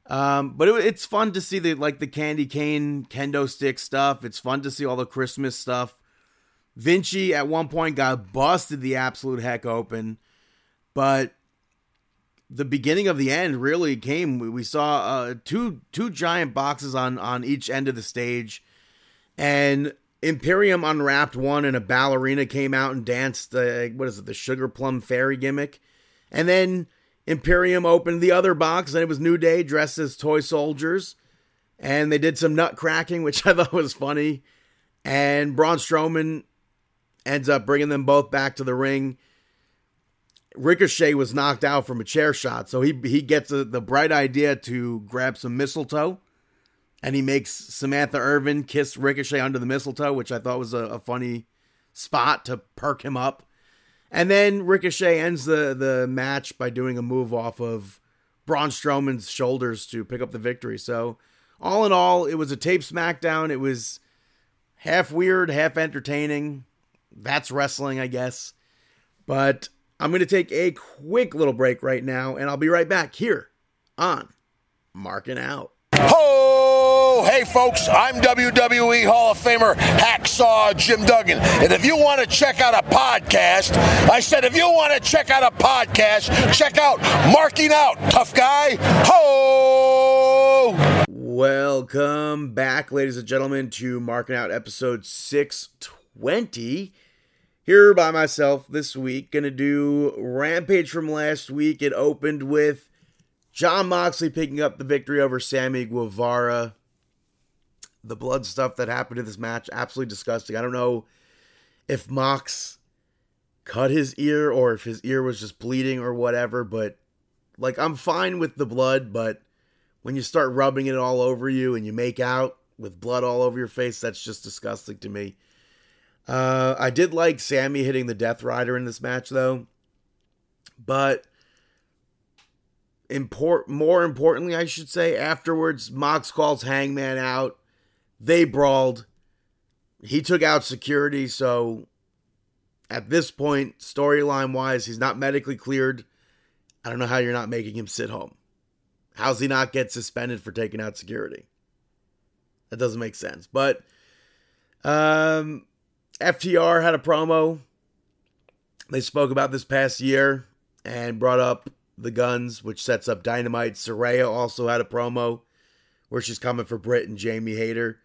Um, but it, it's fun to see the like the candy cane kendo stick stuff. It's fun to see all the Christmas stuff. Vinci at one point got busted the absolute heck open, but the beginning of the end really came. We saw uh, two two giant boxes on on each end of the stage, and Imperium unwrapped one, and a ballerina came out and danced. Uh, what is it? The sugar plum fairy gimmick, and then Imperium opened the other box, and it was New Day dressed as toy soldiers, and they did some nut cracking, [laughs] which I thought was funny. And Braun Strowman ends up bringing them both back to the ring. Ricochet was knocked out from a chair shot, so he he gets a, the bright idea to grab some mistletoe, and he makes Samantha Irvin kiss Ricochet under the mistletoe, which I thought was a, a funny spot to perk him up. And then Ricochet ends the the match by doing a move off of Braun Strowman's shoulders to pick up the victory. So all in all, it was a tape SmackDown. It was half weird, half entertaining that's wrestling, I guess. But I'm going to take a quick little break right now, and I'll be right back here on Marking Out. Ho! Hey, folks, I'm WWE Hall of Famer Hacksaw Jim Duggan. And if you want to check out a podcast, I said, if you want to check out a podcast, check out Marking Out, tough guy. Ho! Welcome back, ladies and gentlemen, to Marking Out episode 620 here by myself this week. Gonna do Rampage from last week. It opened with Jon Moxley picking up the victory over Sammy Guevara. The blood stuff that happened in this match, absolutely disgusting. I don't know if Mox cut his ear or if his ear was just bleeding or whatever, but like I'm fine with the blood, but when you start rubbing it all over you and you make out with blood all over your face, that's just disgusting to me. Uh, I did like Sammy hitting the Death Rider in this match, though. But import more importantly, I should say, afterwards, Mox calls Hangman out. They brawled. He took out security, so at this point, storyline wise, he's not medically cleared. I don't know how you're not making him sit home. How's he not get suspended for taking out security? That doesn't make sense. But um FTR had a promo. They spoke about this past year and brought up the Gunns, which sets up Dynamite. Saraya also had a promo where she's coming for Britt and Jamie Hayter.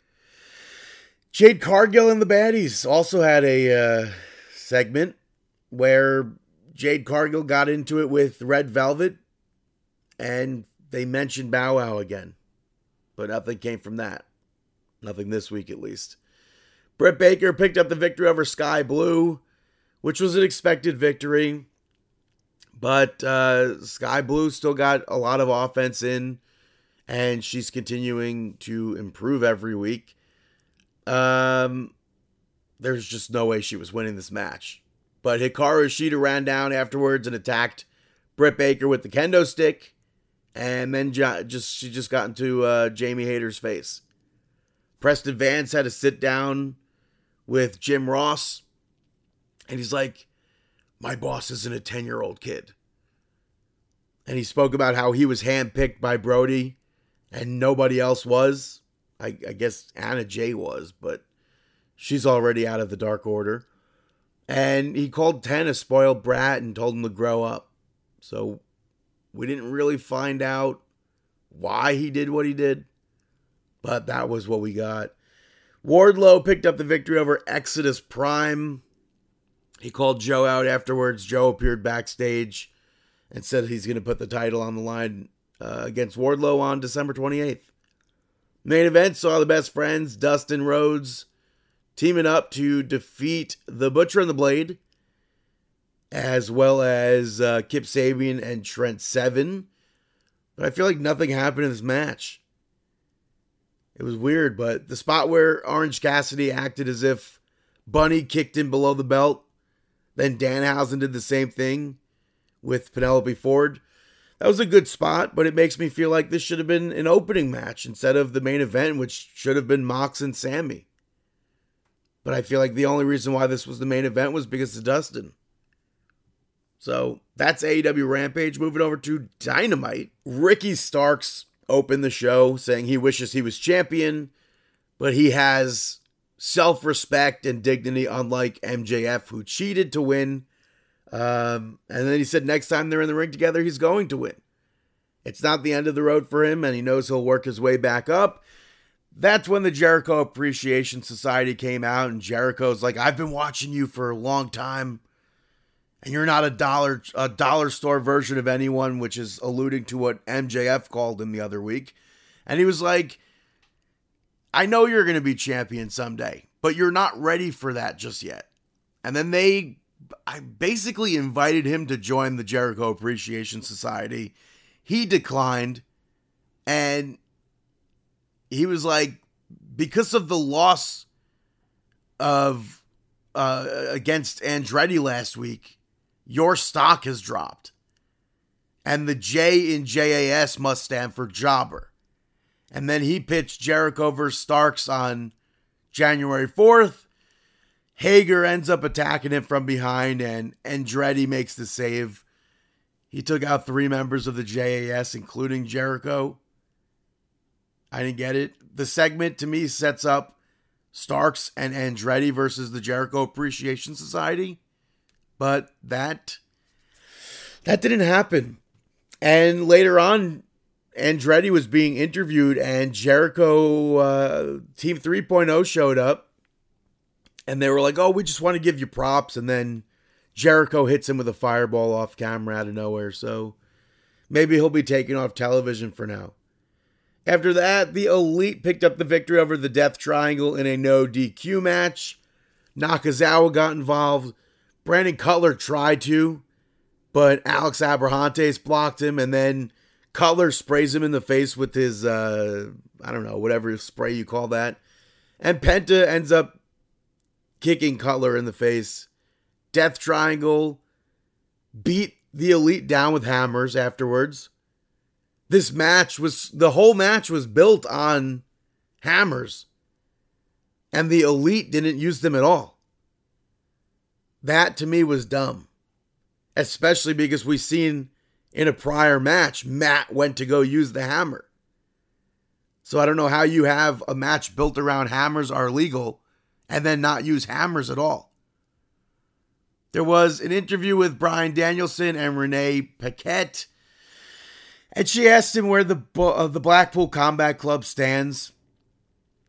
Jade Cargill and the Baddies also had a uh, segment where Jade Cargill got into it with Red Velvet and they mentioned Bow Wow again. But nothing came from that. Nothing this week, at least. Britt Baker picked up the victory over Skye Blue, which was an expected victory. But uh, Skye Blue still got a lot of offense in, and she's continuing to improve every week. Um, there's just no way she was winning this match. But Hikaru Shida ran down afterwards and attacked Britt Baker with the kendo stick, and then just she just got into uh, Jamie Hayter's face. Preston Vance had to sit down with Jim Ross. And he's like, My boss isn't a 10 year old kid. And he spoke about how he was handpicked by Brodie and nobody else was. I, I guess Anna Jay was, but she's already out of the Dark Order. And he called Ten a spoiled brat and told him to grow up. So we didn't really find out why he did what he did, but that was what we got. Wardlow picked up the victory over Exodus Prime. He called Joe out afterwards. Joe appeared backstage and said he's going to put the title on the line uh, against Wardlow on December 28th. Main event saw the best friends, Dustin Rhodes, teaming up to defeat the Butcher and the Blade, as well as uh, Kip Sabian and Trent Seven. But I feel like nothing happened in this match. It was weird, but the spot where Orange Cassidy acted as if Bunny kicked him below the belt, then Danhausen did the same thing with Penelope Ford. That was a good spot, but it makes me feel like this should have been an opening match instead of the main event, which should have been Mox and Sammy. But I feel like the only reason why this was the main event was because of Dustin. So that's AEW Rampage. Moving over to Dynamite. Ricky Starks opened the show saying he wishes he was champion, but he has self respect and dignity, unlike MJF, who cheated to win. Um, and then he said next time they're in the ring together, he's going to win. It's not the end of the road for him, and he knows he'll work his way back up. That's when the Jericho Appreciation Society came out, and Jericho's like, I've been watching you for a long time and you're not a dollar a dollar store version of anyone, which is alluding to what MJF called him the other week. And he was like, I know you're going to be champion someday, but you're not ready for that just yet. And then they I basically invited him to join the Jericho Appreciation Society. He declined and he was like because of the loss of uh, against Andretti last week, your stock has dropped. And the J in JAS must stand for jobber. And then he pitched Jericho versus Starks on January 4th. Hager ends up attacking him from behind, and Andretti makes the save. He took out three members of the JAS, including Jericho. I didn't get it. The segment to me sets up Starks and Andretti versus the Jericho Appreciation Society. But that that didn't happen. And later on, Andretti was being interviewed, and Jericho uh, Team 3.0 showed up, and they were like, "Oh, we just want to give you props." And then Jericho hits him with a fireball off camera out of nowhere. So maybe he'll be taken off television for now. After that, the Elite picked up the victory over the Death Triangle in a no DQ match. Nakazawa got involved. Brandon Cutler tried to, but Alex Abrahantes blocked him, and then Cutler sprays him in the face with his, uh, I don't know, whatever spray you call that. And Penta ends up kicking Cutler in the face. Death Triangle beat the Elite down with hammers afterwards. This match was, the whole match was built on hammers. And the Elite didn't use them at all. That to me was dumb. Especially because we've seen in a prior match, Matt went to go use the hammer. So I don't know how you have a match built around hammers are legal and then not use hammers at all. There was an interview with Bryan Danielson and Renee Paquette, and she asked him where the uh, the Blackpool Combat Club stands,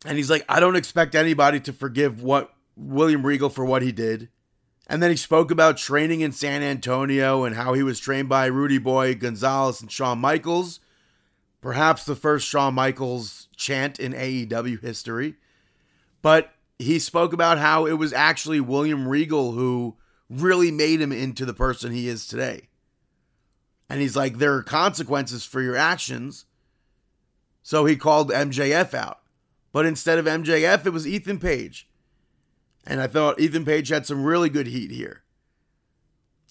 and he's like, "I don't expect anybody to forgive what William Regal for what he did. And then he spoke about training in San Antonio and how he was trained by Rudy Boy Gonzalez and Shawn Michaels, perhaps the first Shawn Michaels chant in AEW history. But he spoke about how it was actually William Regal who really made him into the person he is today. And he's like, there are consequences for your actions. So he called MJF out. But instead of MJF, it was Ethan Page. And I thought Ethan Page had some really good heat here.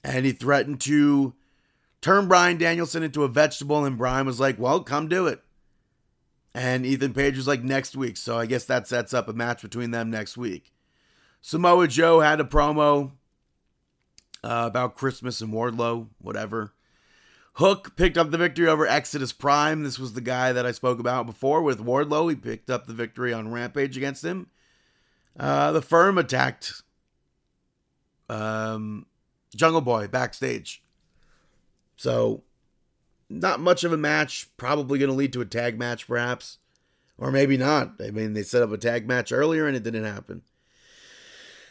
And he threatened to turn Bryan Danielson into a vegetable, and Bryan was like, Well, come do it. And Ethan Page was like, Next week. So I guess that sets up a match between them next week. Samoa Joe had a promo uh, about Christmas and Wardlow, whatever. Hook picked up the victory over Exodus Prime. This was the guy that I spoke about before with Wardlow. He picked up the victory on Rampage against him. Uh, the firm attacked um, Jungle Boy backstage. So, not much of a match. Probably going to lead to a tag match, perhaps. Or maybe not. I mean, they set up a tag match earlier and it didn't happen.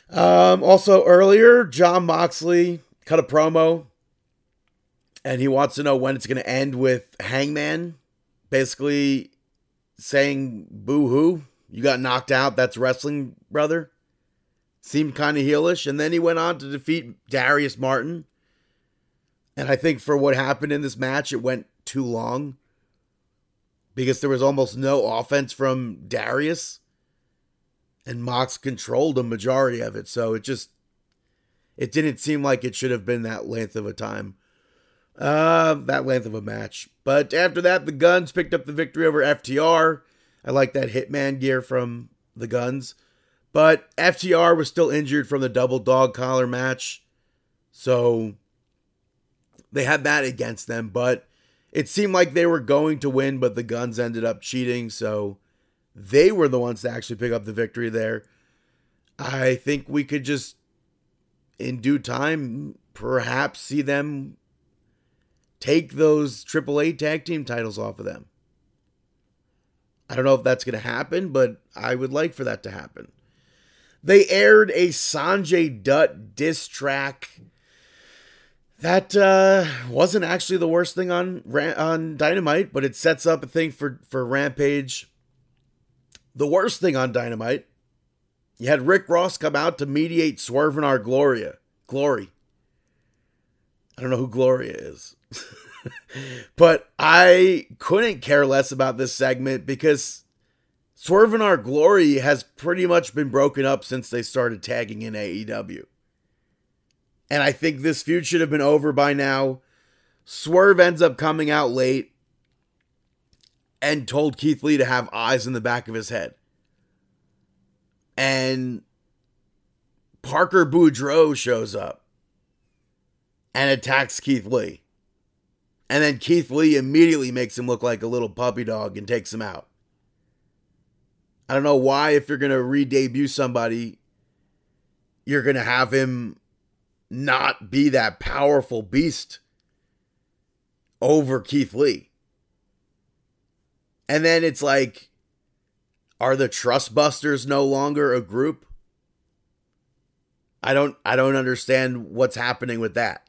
Um, also, earlier, Jon Moxley cut a promo and he wants to know when it's going to end with Hangman basically saying boo hoo you got knocked out. That's wrestling, brother. seemed kind of heelish, and then he went on to defeat Darius Martin. And I think for what happened in this match, it went too long because there was almost no offense from Darius, and Mox controlled the majority of it. So it just it didn't seem like it should have been that length of a time. Uh, that length of a match. But after that, the Gunns picked up the victory over FTR. I like that Hitman gear from the Gunns. But FTR was still injured from the double dog collar match. So they had that against them. But it seemed like they were going to win, but the Gunns ended up cheating. So they were the ones to actually pick up the victory there. I think we could just, in due time, perhaps see them take those AAA tag team titles off of them. I don't know if that's going to happen, but I would like for that to happen. They aired a Sanjay Dutt diss track. That uh, wasn't actually the worst thing on on Dynamite, but it sets up a thing for for Rampage. The worst thing on Dynamite, you had Rick Ross come out to mediate Swerve and our Gloria Glory. I don't know who Gloria is. [laughs] but I couldn't care less about this segment because Swerve and Our Glory has pretty much been broken up since they started tagging in AEW. And I think this feud should have been over by now. Swerve ends up coming out late and told Keith Lee to have eyes in the back of his head. And Parker Boudreaux shows up and attacks Keith Lee. And then Keith Lee immediately makes him look like a little puppy dog and takes him out. I don't know why, if you're going to re debut somebody, you're going to have him not be that powerful beast over Keith Lee. And then it's like, are the Trustbusters no longer a group? I don't I don't understand what's happening with that.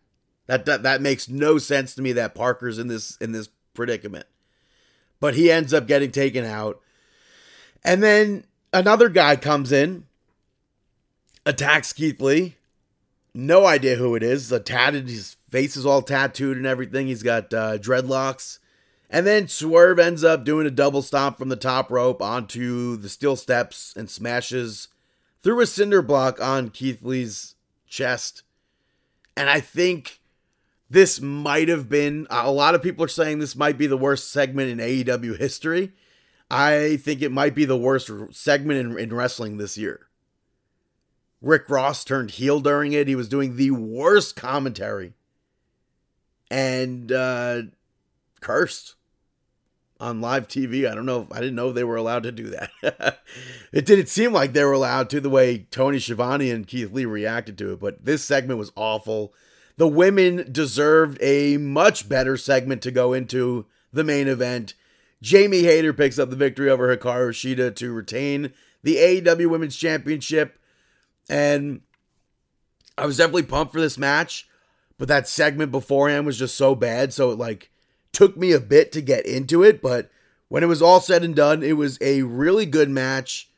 That, that that makes no sense to me that Parker's in this in this predicament. But he ends up getting taken out. And then another guy comes in, attacks Keith Lee. No idea who it is. A tatted, his face is all tattooed and everything. He's got uh, dreadlocks. And then Swerve ends up doing a double stomp from the top rope onto the steel steps and smashes through a cinder block on Keith Lee's chest. And I think this might have been a lot of people are saying this might be the worst segment in AEW history. I think it might be the worst segment in, in, wrestling this year. Rick Ross turned heel during it. He was doing the worst commentary and uh, cursed on live TV. I don't know. If, I didn't know they were allowed to do that. [laughs] it didn't seem like they were allowed to the way Tony Schiavone and Keith Lee reacted to it, but this segment was awful. The women deserved a much better segment to go into the main event. Jamie Hayter picks up the victory over Hikaru Shida to retain the AEW Women's Championship. And I was definitely pumped for this match, but that segment beforehand was just so bad. So it like took me a bit to get into it. But when it was all said and done, it was a really good match.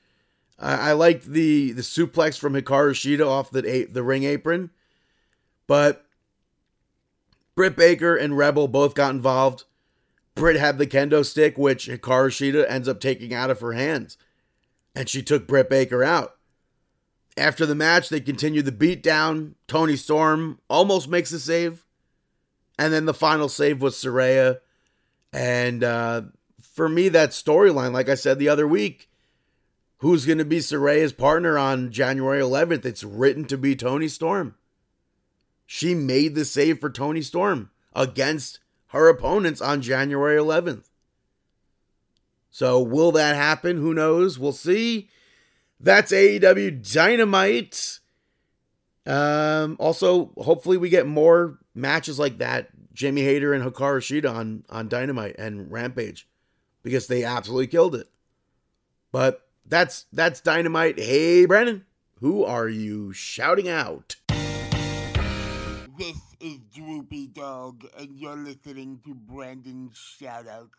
I, I liked the the suplex from Hikaru Shida off the the ring apron, but Britt Baker and Rebel both got involved. Britt had the kendo stick, which Hikaru Shida ends up taking out of her hands. And she took Britt Baker out. After the match, they continued the beatdown. Toni Storm almost makes a save. And then the final save was Saraya. And uh, for me, that storyline, like I said the other week, who's going to be Saraya's partner on January 11th? It's written to be Toni Storm. She made the save for Toni Storm against her opponents on January 11th. So, will that happen? Who knows? We'll see. That's AEW Dynamite. Um, also, hopefully, we get more matches like that. Jamie Hayter and Hikaru Shida on, on Dynamite and Rampage because they absolutely killed it. But that's that's Dynamite. Hey, Brandon, who are you shouting out? This is Droopy Dog, and you're listening to Brandon's Shoutout.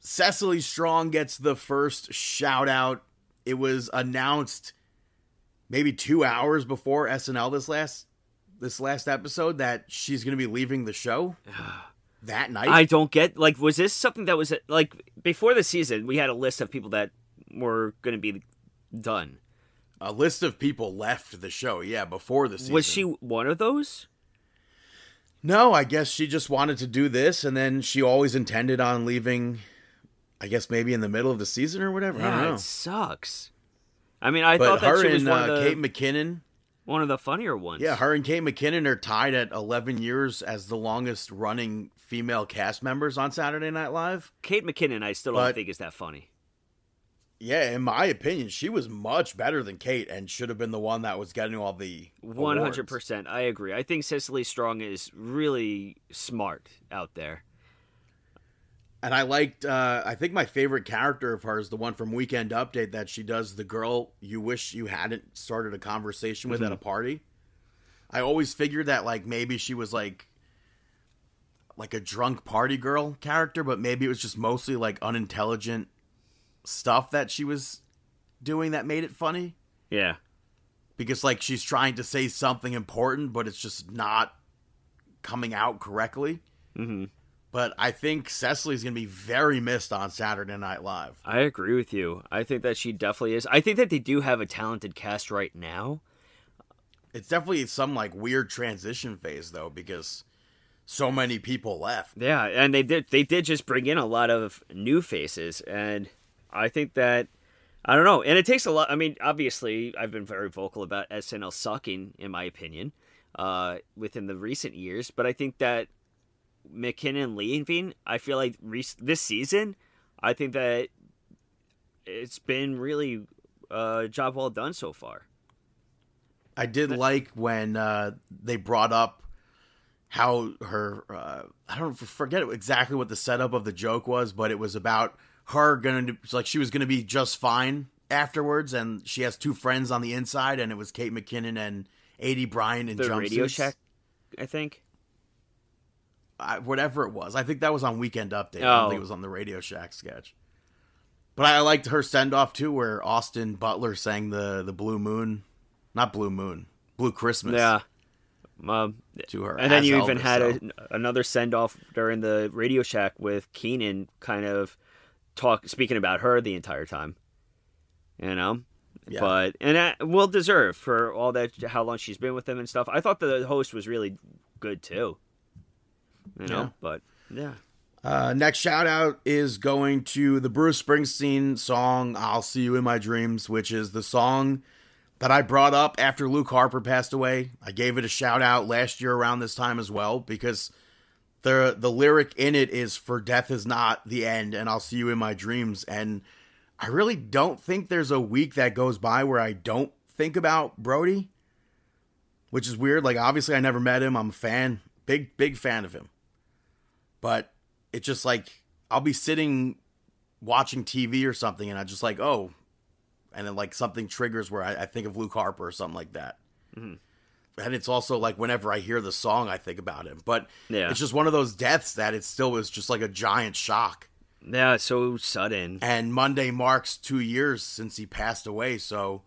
Cecily Strong gets the first shout out. It was announced maybe two hours before SNL this last this last episode that she's going to be leaving the show [sighs] that night. I don't get like was this something that was like before the season we had a list of people that were going to be done. A list of people left the show. Yeah, before the season. Was she one of those? No, I guess she just wanted to do this, and then she always intended on leaving. I guess maybe in the middle of the season or whatever. I don't Yeah, know. it sucks. I mean, I But thought that her she was and one, uh, the, Kate McKinnon, one of the funnier ones. yeah, her and Kate McKinnon are tied at 11 years as the longest running female cast members on Saturday Night Live. Kate McKinnon, I still don't think is that funny. Yeah, in my opinion, she was much better than Kate and should have been the one that was getting all the one hundred percent. I agree. I think Cecily Strong is really smart out there. And I liked, uh, I think my favorite character of hers, the one from Weekend Update, that she does the girl you wish you hadn't started a conversation with at a party. I always figured that, like, maybe she was like, like a drunk party girl character, but maybe it was just mostly like unintelligent stuff that she was doing that made it funny. Yeah, Because, like, she's trying to say something important, but it's just not coming out correctly. hmm But I think Cecily's going to be very missed on Saturday Night Live. I agree with you. I think that she definitely is. I think that they do have a talented cast right now. It's definitely some like weird transition phase though because so many people left. Yeah, and they did they did just bring in a lot of new faces and I think that I don't know, and it takes a lot I mean, obviously I've been very vocal about SNL sucking in my opinion uh within the recent years, but I think that McKinnon leaving, I feel like re- this season, I think that it's been really uh job well done so far. I did like when uh, they brought up how her uh, I don't forget exactly what the setup of the joke was, but it was about her going to like she was going to be just fine afterwards, and she has two friends on the inside, and it was Kate McKinnon and Aidy Bryant in The jumpsuits. Radio Shack, I think. I, whatever it was. I think that was on Weekend Update. I don't Oh. think it was on the Radio Shack sketch. But I liked her send off too, where Austin Butler sang the the Blue Moon, not Blue Moon, Blue Christmas. Yeah. Um, to her, and then you even had so. a, another send off during the Radio Shack with Kenan, kind of talk speaking about her the entire time. You know, Yeah. but and that well deserved for all that how long she's been with them and stuff. I thought the host was really good too. You know, Yeah. but yeah, Uh, next shout out is going to the Bruce Springsteen song "I'll See You in My Dreams," which is the song that I brought up after Luke Harper passed away. I gave it a shout out last year around this time as well because the the lyric in it is "For death is not the end, and I'll see you in my dreams." And I really don't think there's a week that goes by where I don't think about Brodie, which is weird. Like obviously I never met him. I'm a fan, big big fan of him, but it's just like I'll be sitting watching TV or something, and I just like, oh, and then like something triggers where I, I think of Luke Harper or something like that. Mhm. And it's also like whenever I hear the song, I think about him. But Yeah. it's just one of those deaths that it still was just like a giant shock. yeah, so sudden. And Monday marks two years since he passed away, so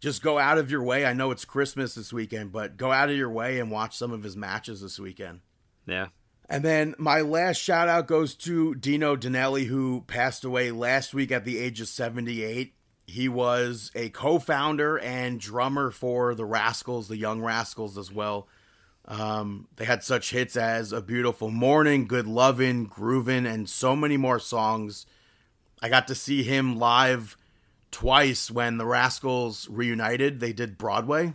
just go out of your way. I know it's Christmas this weekend, but go out of your way and watch some of his matches this weekend. Yeah, And then my last shout out goes to Dino Danelli, who passed away last week at the age of 78. He was a co founder and drummer for the Rascals, the Young Rascals, as well. Um, they had such hits as A Beautiful Morning, Good Lovin', Groovin', and so many more songs. I got to see him live twice when the Rascals reunited. They did Broadway.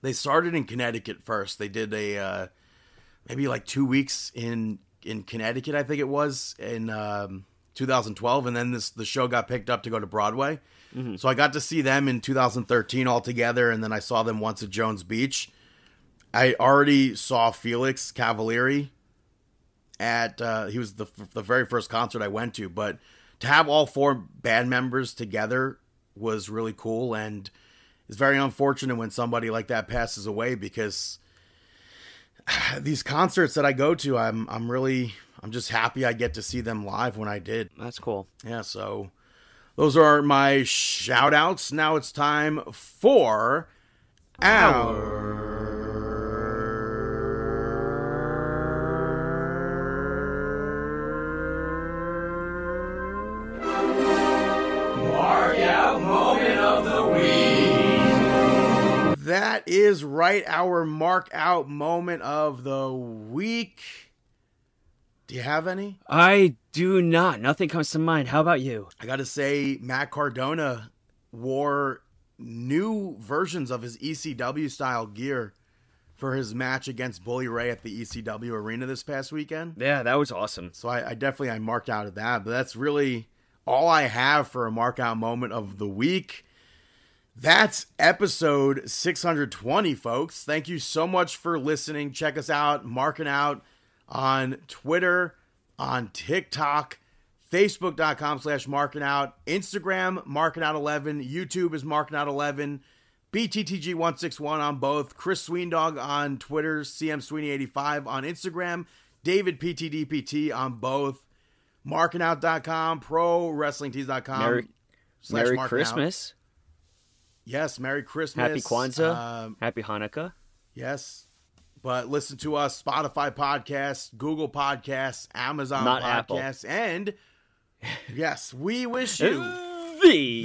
They started in Connecticut first. They did a. Uh, maybe like two weeks in in Connecticut, I think it was in um, 2012, and then this the show got picked up to go to Broadway. So I got to see them in 2013 all together, and then I saw them once at Jones Beach. I already saw Felix Cavaliere at uh, he was the the very first concert I went to, but to have all four band members together was really cool, and it's very unfortunate when somebody like that passes away because [sighs] these concerts that I go to, I'm I'm really I'm just happy I get to see them live when I did. that's cool. Yeah, so Those are my shout outs. Now it's time for our. Mark out moment of the week. That is right, our mark out moment of the week. Do you have any? I do not. Nothing comes to mind. How about you? I got to say, Matt Cardona wore new versions of his ECW style gear for his match against Bully Ray at the ECW arena this past weekend. Yeah, that was awesome. So I, I definitely I marked out of that, but that's really all I have for a mark out moment of the week. That's episode 620, folks. Thank you so much for listening. Check us out, marking out on Twitter, on TikTok, Facebook.com slash marking out, Instagram, marking out 11, YouTube is marking out 11, BTTG161 on both, Chris Sweendog on Twitter, CM Sweeney85 on Instagram, David PTDPT on both, markingout.com, pro wrestlingtees.com. Merry, Merry marking out. Christmas. Yes, Merry Christmas. Happy Kwanzaa. Um, Happy Hanukkah. yes. But listen to us Spotify podcasts, Google podcasts, Amazon Not Apple. podcasts, and [laughs] yes, we wish you The,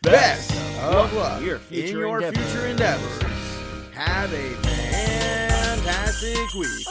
the best of luck your in your endeavors. future endeavors. Have a fantastic week.